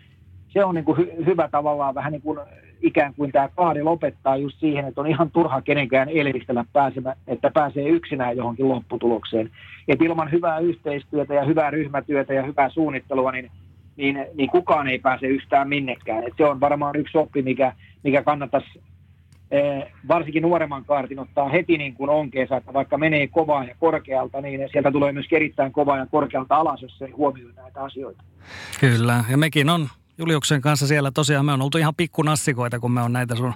se on niin kuin hy- hyvä tavallaan vähän niin kuin ikään kuin tämä kaadi lopettaa just siihen, että on ihan turha kenenkään elvistellä pääsemä, että pääsee yksinään johonkin lopputulokseen. Et ilman hyvää yhteistyötä ja hyvää ryhmätyötä ja hyvää suunnittelua, niin niin, niin kukaan ei pääse yhtään minnekään. Et se on varmaan yksi oppi, mikä, mikä kannattaisi eh, varsinkin nuoremman kaartin ottaa heti niin kuin onkeensa, että vaikka menee kovaa ja korkealta, niin sieltä tulee myös erittäin kovaa ja korkealta alas, jos ei huomioi näitä asioita. Kyllä, ja mekin on Juliuksen kanssa siellä tosiaan me on oltu ihan pikkunassikoita, kun me on näitä sun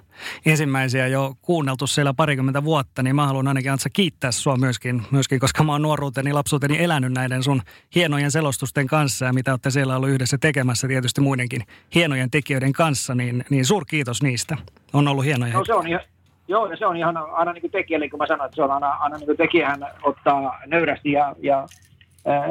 ensimmäisiä jo kuunneltu siellä parikymmentä vuotta, niin mä haluan ainakin Antsa kiittää sua myöskin, myöskin, koska mä oon nuoruuteni, lapsuuteni elänyt näiden sun hienojen selostusten kanssa ja mitä olette siellä ollut yhdessä tekemässä tietysti muidenkin hienojen tekijöiden kanssa, niin, niin suur kiitos niistä. On ollut hienoja. No se on ihan, Joo, ja se on ihan aina niin kuin tekijälle, kun mä sanoin, että se on aina, aina niin kuin tekijähän ottaa nöyrästi ja, ja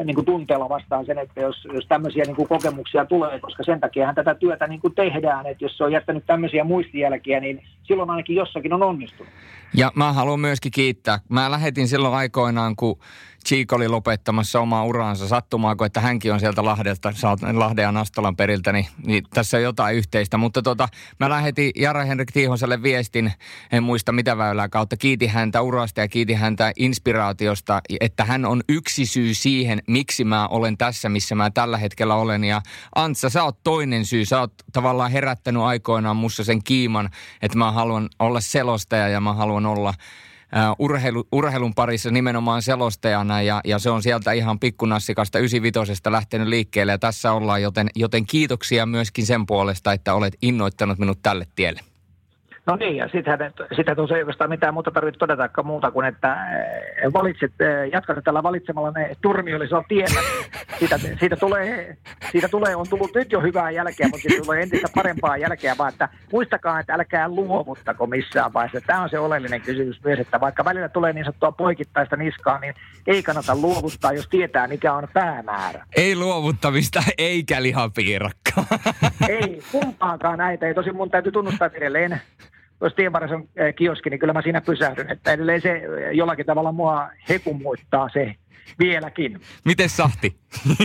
niin kuin tunteella vastaan sen, että jos, jos tämmöisiä niin kuin kokemuksia tulee, koska sen takia tätä työtä niin kuin tehdään, että jos se on jättänyt tämmöisiä muistijälkiä, niin silloin ainakin jossakin on onnistunut. Ja mä haluan myöskin kiittää. Mä lähetin silloin aikoinaan, kun Cheek oli lopettamassa omaa uraansa sattumaako, että hänkin on sieltä Lahdelta, Lahden ja Nastolan periltä, niin, niin tässä on jotain yhteistä. Mutta tota, mä lähetin Jara Henrik Tiihoselle viestin, en muista mitä väylää kautta, kiitin häntä urasta ja kiitin häntä inspiraatiosta, että hän on yksi syy siihen, miksi mä olen tässä, missä mä tällä hetkellä olen. Ja Antsa, sä oot toinen syy, sä oot tavallaan herättänyt aikoinaan mussa sen kiiman, että mä haluan olla selostaja ja mä haluan olla urheilu, urheilun parissa nimenomaan selostajana ja, ja se on sieltä ihan pikkunassikasta 95 lähtenyt liikkeelle ja tässä ollaan, joten, joten kiitoksia myöskin sen puolesta, että olet innoittanut minut tälle tielle. No niin, ja sittenhän, sitä tosiaan oikeastaan mitään muuta tarvitse todeta muuta kuin, että eh, valitset, eh, jatkat tällä valitsemalla ne turmiollisella tiellä. Niin siitä, siitä, tulee, siitä tulee, on tullut nyt jo hyvää jälkeä, mutta siitä tulee entistä parempaa jälkeä, vaan että muistakaa, että älkää luovuttako missään vaiheessa. Tämä on se oleellinen kysymys myös, että vaikka välillä tulee niin sanottua poikittaista niskaa, niin ei kannata luovuttaa, jos tietää, mikä on päämäärä. Ei luovuttamista, eikä Ei, kumpaakaan näitä. Ei tosin mun täytyy tunnustaa edelleen jos tienvarressa on eh, kioski, niin kyllä mä siinä pysähdyn. Että edelleen se eh, jollakin tavalla mua hekumuittaa se vieläkin. Miten sahti?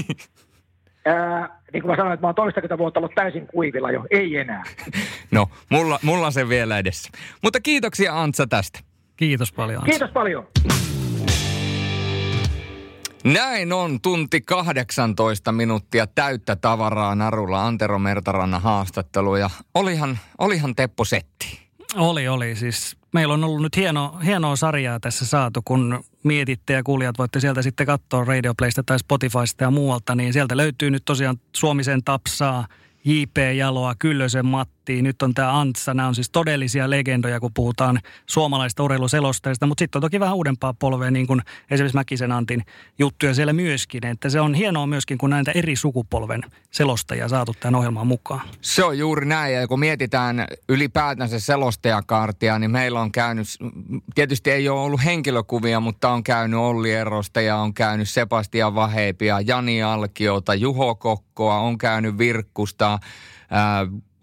Ää, niin kuin mä sanoin, että mä oon toistakymmentä vuotta ollut täysin kuivilla jo, ei enää. No, mulla, mulla se vielä edessä. Mutta kiitoksia Antsa tästä. Kiitos paljon Antsa. Kiitos paljon. Näin on tunti 18 minuuttia täyttä tavaraa narulla Antero Mertarannan haastattelu ja olihan, olihan Teppo setti. Oli, oli. Siis meillä on ollut nyt hieno, hienoa sarjaa tässä saatu, kun mietitte ja kuulijat voitte sieltä sitten katsoa Radio Playsta tai Spotifysta ja muualta, niin sieltä löytyy nyt tosiaan Suomisen Tapsaa, J.P. Jaloa, Kyllösen Matti, nyt on tämä Antsa. Nämä on siis todellisia legendoja, kun puhutaan suomalaista urheiluselostajista, mutta sitten on toki vähän uudempaa polvea, niin kuin esimerkiksi Mäkisen Antin juttuja siellä myöskin. Että se on hienoa myöskin, kun näitä eri sukupolven selostajia saatu tämän ohjelman mukaan. Se on juuri näin, ja kun mietitään ylipäätänsä selostajakaartia, niin meillä on käynyt, tietysti ei ole ollut henkilökuvia, mutta on käynyt Olli Erosta ja on käynyt Sebastian Vaheipia, Jani Alkiota, Juho Kokkoa, on käynyt Virkkusta,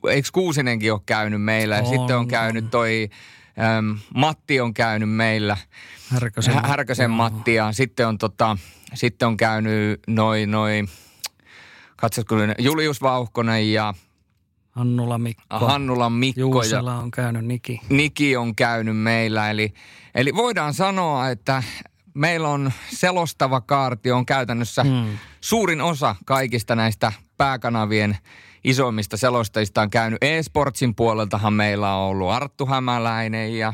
eikö Kuusinenkin ole käynyt meillä? On, Sitten on käynyt toi... Ähm, Matti on käynyt meillä. Härkösen, Härkösen Matti. ja sitten on, tota, sitten on käynyt noin, noin, katsotko, Julius Vauhkonen ja Hannula Mikko. Hannula Mikko. Juusela ja on käynyt Niki. Niki on käynyt meillä. Eli, eli voidaan sanoa, että meillä on selostava kaarti on käytännössä hmm. suurin osa kaikista näistä pääkanavien isoimmista selostajista on käynyt. E-Sportsin puoleltahan meillä on ollut Arttu Hämäläinen ja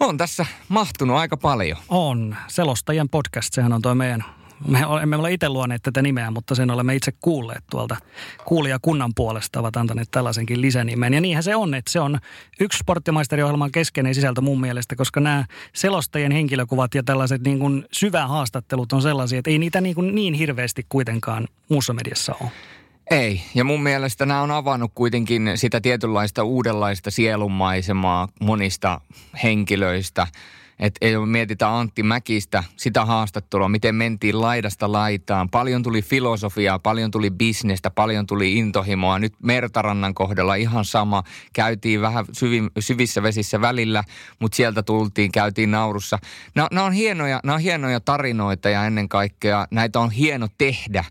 on tässä mahtunut aika paljon. On. Selostajien podcast, sehän on tuo meidän me emme ole itse luoneet tätä nimeä, mutta sen olemme itse kuulleet tuolta kuulijakunnan puolesta, ovat antaneet tällaisenkin lisänimen. Ja niinhän se on, että se on yksi sporttimaisteriohjelman keskeinen sisältö mun mielestä, koska nämä selostajien henkilökuvat ja tällaiset niin kuin syvähaastattelut on sellaisia, että ei niitä niin, kuin niin hirveästi kuitenkaan muussa mediassa ole. Ei, ja mun mielestä nämä on avannut kuitenkin sitä tietynlaista uudenlaista sielunmaisemaa monista henkilöistä. Että mietitään Antti Mäkistä, sitä haastattelua, miten mentiin laidasta laitaan. Paljon tuli filosofiaa, paljon tuli bisnestä, paljon tuli intohimoa. Nyt Mertarannan kohdalla ihan sama. Käytiin vähän syvi, syvissä vesissä välillä, mutta sieltä tultiin, käytiin naurussa. Nämä, on hienoja, on hienoja tarinoita ja ennen kaikkea näitä on hieno tehdä.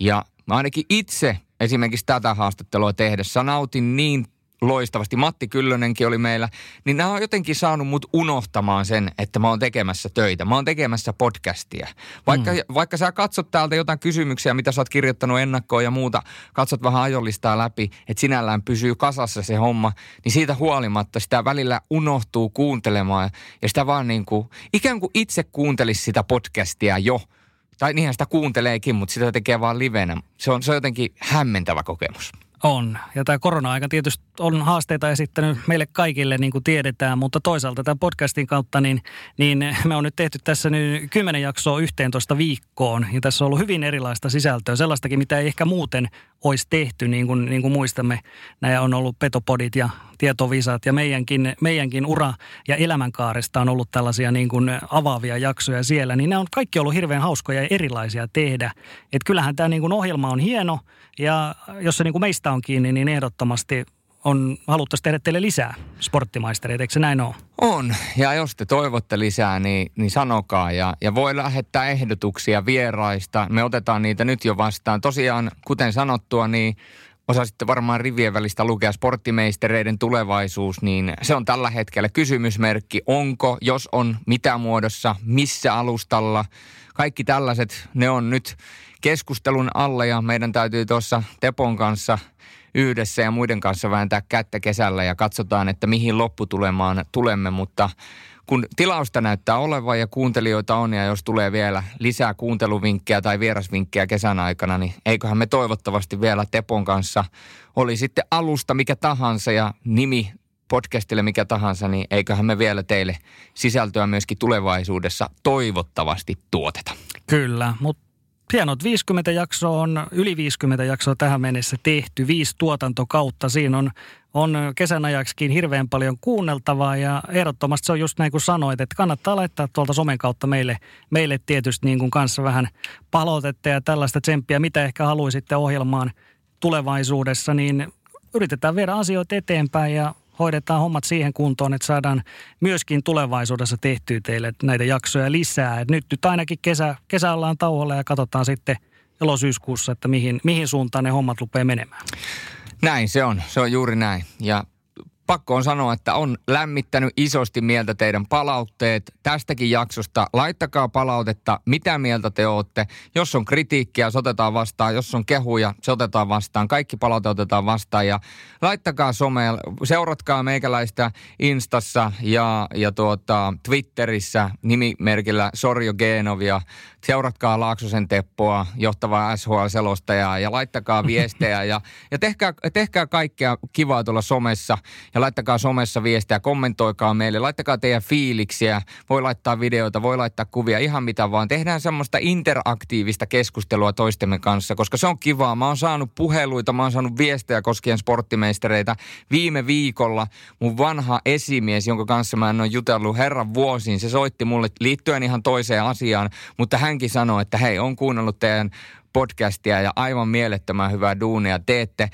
Ja Mä ainakin itse esimerkiksi tätä haastattelua tehdessä nautin niin loistavasti. Matti Kyllönenkin oli meillä. Niin nämä on jotenkin saanut mut unohtamaan sen, että mä oon tekemässä töitä. Mä oon tekemässä podcastia. Vaikka, mm. vaikka sä katsot täältä jotain kysymyksiä, mitä sä oot kirjoittanut ennakkoon ja muuta, katsot vähän ajollistaa läpi, että sinällään pysyy kasassa se homma, niin siitä huolimatta sitä välillä unohtuu kuuntelemaan. Ja sitä vaan niin kuin, ikään kuin itse kuuntelisi sitä podcastia jo – tai niinhän sitä kuunteleekin, mutta sitä tekee vaan livenä. Se on, se on jotenkin hämmentävä kokemus. On. Ja tämä korona-aika tietysti on haasteita esittänyt meille kaikille, niin kuin tiedetään, mutta toisaalta tämän podcastin kautta, niin, niin me on nyt tehty tässä nyt kymmenen jaksoa 11 viikkoon. Ja tässä on ollut hyvin erilaista sisältöä, sellaistakin, mitä ei ehkä muuten olisi tehty, niin kuin, niin kuin muistamme. Nämä on ollut petopodit ja tietovisat ja meidänkin, meidänkin ura- ja elämänkaaresta on ollut tällaisia niin kuin avaavia jaksoja siellä. Niin nämä on kaikki ollut hirveän hauskoja ja erilaisia tehdä. Et kyllähän tämä niin kuin ohjelma on hieno ja jos se niin kuin meistä on kiinni, niin ehdottomasti on, haluttaisiin tehdä teille lisää sporttimaistereita, eikö se näin ole? On, ja jos te toivotte lisää, niin, niin sanokaa. Ja, ja voi lähettää ehdotuksia vieraista. Me otetaan niitä nyt jo vastaan. Tosiaan, kuten sanottua, niin osasitte varmaan rivien välistä lukea sporttimeistereiden tulevaisuus, niin se on tällä hetkellä kysymysmerkki. Onko, jos on, mitä muodossa, missä alustalla. Kaikki tällaiset, ne on nyt keskustelun alle ja meidän täytyy tuossa Tepon kanssa – yhdessä ja muiden kanssa vääntää kättä kesällä ja katsotaan, että mihin lopputulemaan tulemme, mutta kun tilausta näyttää olevan ja kuuntelijoita on ja jos tulee vielä lisää kuunteluvinkkejä tai vierasvinkkejä kesän aikana, niin eiköhän me toivottavasti vielä Tepon kanssa oli sitten alusta mikä tahansa ja nimi podcastille mikä tahansa, niin eiköhän me vielä teille sisältöä myöskin tulevaisuudessa toivottavasti tuoteta. Kyllä, mutta hienot 50 jaksoa on, yli 50 jaksoa tähän mennessä tehty, viisi tuotantokautta. Siinä on, on kesän ajaksikin hirveän paljon kuunneltavaa ja ehdottomasti se on just näin kuin sanoit, että kannattaa laittaa tuolta somen kautta meille, meille tietysti niin kuin kanssa vähän palautetta ja tällaista tsemppiä, mitä ehkä haluaisitte ohjelmaan tulevaisuudessa, niin yritetään viedä asioita eteenpäin ja hoidetaan hommat siihen kuntoon, että saadaan myöskin tulevaisuudessa tehtyä teille näitä jaksoja lisää. Et nyt, nyt ainakin kesä, kesä ollaan tauolla ja katsotaan sitten elosyyskuussa, että mihin, mihin suuntaan ne hommat rupeaa menemään. Näin se on, se on juuri näin. Ja pakko on sanoa, että on lämmittänyt isosti mieltä teidän palautteet tästäkin jaksosta. Laittakaa palautetta, mitä mieltä te olette. Jos on kritiikkiä, se otetaan vastaan. Jos on kehuja, se otetaan vastaan. Kaikki palaute otetaan vastaan. Ja laittakaa somea, seuratkaa meikäläistä Instassa ja, ja tuota, Twitterissä nimimerkillä Sorjo Genovia. Seuratkaa Laaksosen Teppoa, johtavaa SHL-selostajaa ja laittakaa viestejä ja, ja tehkää, tehkää kaikkea kivaa tuolla somessa ja laittakaa somessa viestiä, kommentoikaa meille, laittakaa teidän fiiliksiä, voi laittaa videoita, voi laittaa kuvia, ihan mitä vaan. Tehdään semmoista interaktiivista keskustelua toistemme kanssa, koska se on kivaa. Mä oon saanut puheluita, mä oon saanut viestejä koskien sporttimeistereitä. Viime viikolla mun vanha esimies, jonka kanssa mä en ole jutellut herran vuosiin, se soitti mulle liittyen ihan toiseen asiaan, mutta hänkin sanoi, että hei, on kuunnellut teidän podcastia ja aivan mielettömän hyvää duunia teette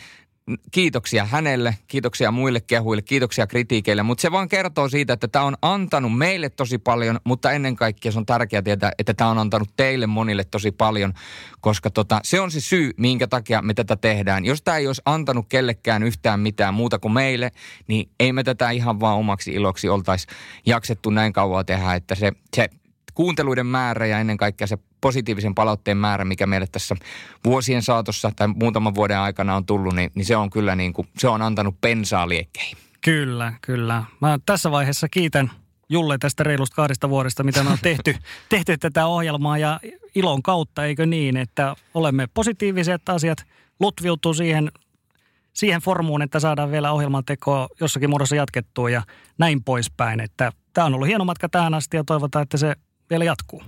kiitoksia hänelle, kiitoksia muille kehuille, kiitoksia kritiikeille, mutta se vaan kertoo siitä, että tämä on antanut meille tosi paljon, mutta ennen kaikkea se on tärkeää tietää, että tämä on antanut teille monille tosi paljon, koska tota, se on se syy, minkä takia me tätä tehdään. Jos tämä ei olisi antanut kellekään yhtään mitään muuta kuin meille, niin ei me tätä ihan vaan omaksi iloksi oltaisi jaksettu näin kauan tehdä, että se, se kuunteluiden määrä ja ennen kaikkea se positiivisen palautteen määrä, mikä meille tässä vuosien saatossa tai muutaman vuoden aikana on tullut, niin, niin se on kyllä niin kuin, se on antanut pensaa liekkeihin. Kyllä, kyllä. Mä tässä vaiheessa kiitän Julle tästä reilusta kahdesta vuodesta, mitä me on tehty, tehty tätä ohjelmaa ja ilon kautta, eikö niin, että olemme positiivisia, että asiat lutviutuu siihen, siihen formuun, että saadaan vielä ohjelman tekoa jossakin muodossa jatkettua ja näin poispäin. Että tämä on ollut hieno matka tähän asti ja toivotaan, että se vielä jatkuu.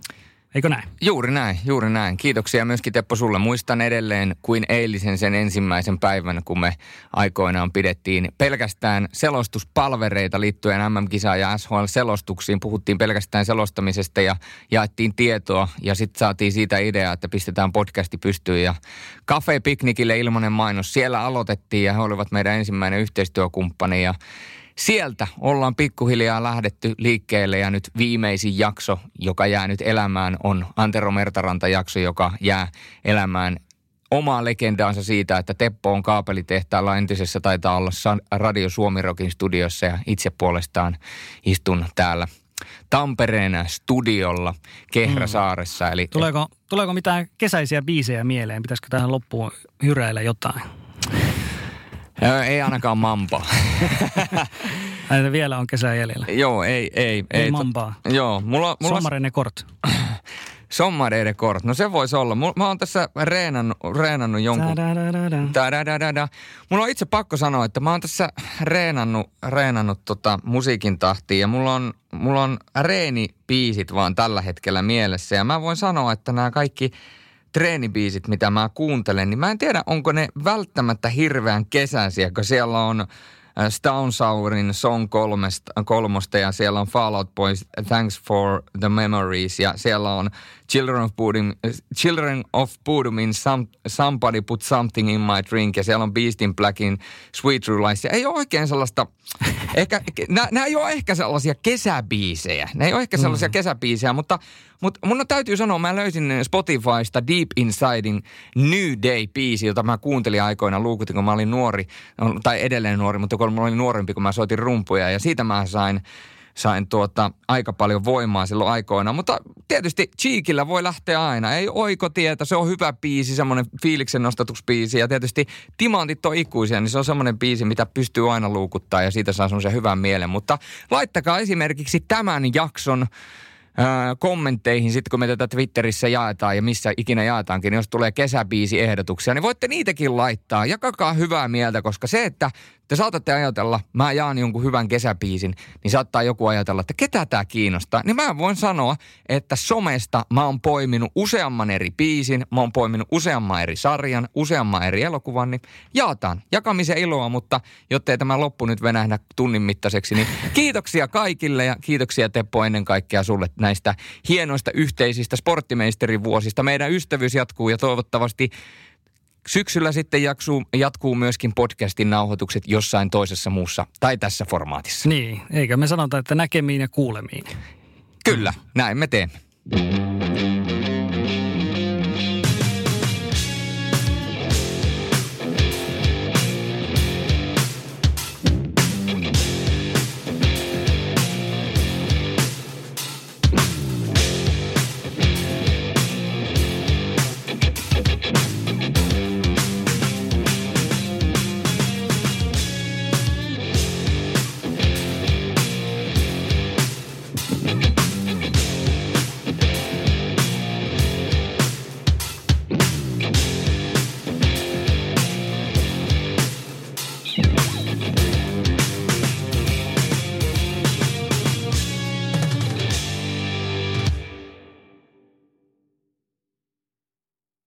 Eikö näin? Juuri näin, juuri näin. Kiitoksia myöskin Teppo sulle. Muistan edelleen kuin eilisen sen ensimmäisen päivän, kun me aikoinaan pidettiin pelkästään selostuspalvereita liittyen MM-kisaan ja SHL-selostuksiin. Puhuttiin pelkästään selostamisesta ja jaettiin tietoa ja sitten saatiin siitä idea, että pistetään podcasti pystyyn ja Cafe Piknikille ilmanen mainos. Siellä aloitettiin ja he olivat meidän ensimmäinen yhteistyökumppani ja sieltä ollaan pikkuhiljaa lähdetty liikkeelle ja nyt viimeisin jakso, joka jää nyt elämään, on Antero Mertaranta jakso, joka jää elämään omaa legendaansa siitä, että Teppo on kaapelitehtaalla entisessä taitaa olla Radio Suomirokin studiossa ja itse puolestaan istun täällä Tampereen studiolla Kehräsaaressa. Mm. Eli, tuleeko, tuleeko mitään kesäisiä biisejä mieleen? Pitäisikö tähän loppuun hyräillä jotain? Ei ainakaan mampaa. Näitä vielä on kesä jäljellä. Joo, ei, ei. Ei, ei mampaa. Joo, mulla... mulla Sommarene kort. Sommarene kort. No se voisi olla. Mulla, mä oon tässä reenannut, reenannut jonkun... Da-da-da-da. Mulla on itse pakko sanoa, että mä oon tässä reenannut, reenannut tota musiikin tahtiin ja mulla on, mulla on reenipiisit vaan tällä hetkellä mielessä. Ja mä voin sanoa, että nämä kaikki treenibiisit, mitä mä kuuntelen, niin mä en tiedä, onko ne välttämättä hirveän kesäisiä, kun siellä on äh, Stone Sourin Song kolmesta, kolmosta ja siellä on Fallout Boys Thanks for the Memories ja siellä on Children of Bodom, Children of Bodom in some, Somebody Put Something in My Drink ja siellä on Beast in Blackin Sweet True Lies. Ei ole oikein sellaista, ehkä, nämä ei ole ehkä sellaisia kesäbiisejä. Ne ei ole ehkä sellaisia mm. kesäbiisejä, mutta, mutta mun täytyy sanoa, mä löysin Spotifysta Deep Insidein New Day-biisi, jota mä kuuntelin aikoina luukutin, kun mä olin nuori, tai edelleen nuori, mutta kun mä olin nuorempi, kun mä soitin rumpuja ja siitä mä sain sain tuota aika paljon voimaa silloin aikoina. Mutta tietysti Cheekillä voi lähteä aina. Ei oikotietä, se on hyvä biisi, semmoinen fiiliksen nostatuksbiisi. Ja tietysti Timantit on ikuisia, niin se on semmoinen biisi, mitä pystyy aina luukuttaa ja siitä saa semmoisen hyvän mielen. Mutta laittakaa esimerkiksi tämän jakson kommentteihin sitten, kun me tätä Twitterissä jaetaan ja missä ikinä jaetaankin, niin jos tulee kesäbiisi-ehdotuksia, niin voitte niitäkin laittaa. Jakakaa hyvää mieltä, koska se, että te saatatte ajatella, mä jaan jonkun hyvän kesäbiisin, niin saattaa joku ajatella, että ketä tämä kiinnostaa. Niin mä voin sanoa, että somesta mä oon poiminut useamman eri biisin, mä oon poiminut useamman eri sarjan, useamman eri elokuvan, niin jaataan jakamisen iloa, mutta jottei tämä loppu nyt venähdä tunnin mittaiseksi, niin kiitoksia kaikille ja kiitoksia Teppo ennen kaikkea sulle näistä hienoista yhteisistä sporttimeisterivuosista. Meidän ystävyys jatkuu ja toivottavasti Syksyllä sitten jaksuu, jatkuu myöskin podcastin nauhoitukset jossain toisessa muussa tai tässä formaatissa. Niin, eikä me sanota, että näkemiin ja kuulemiin. Kyllä, näin me teemme.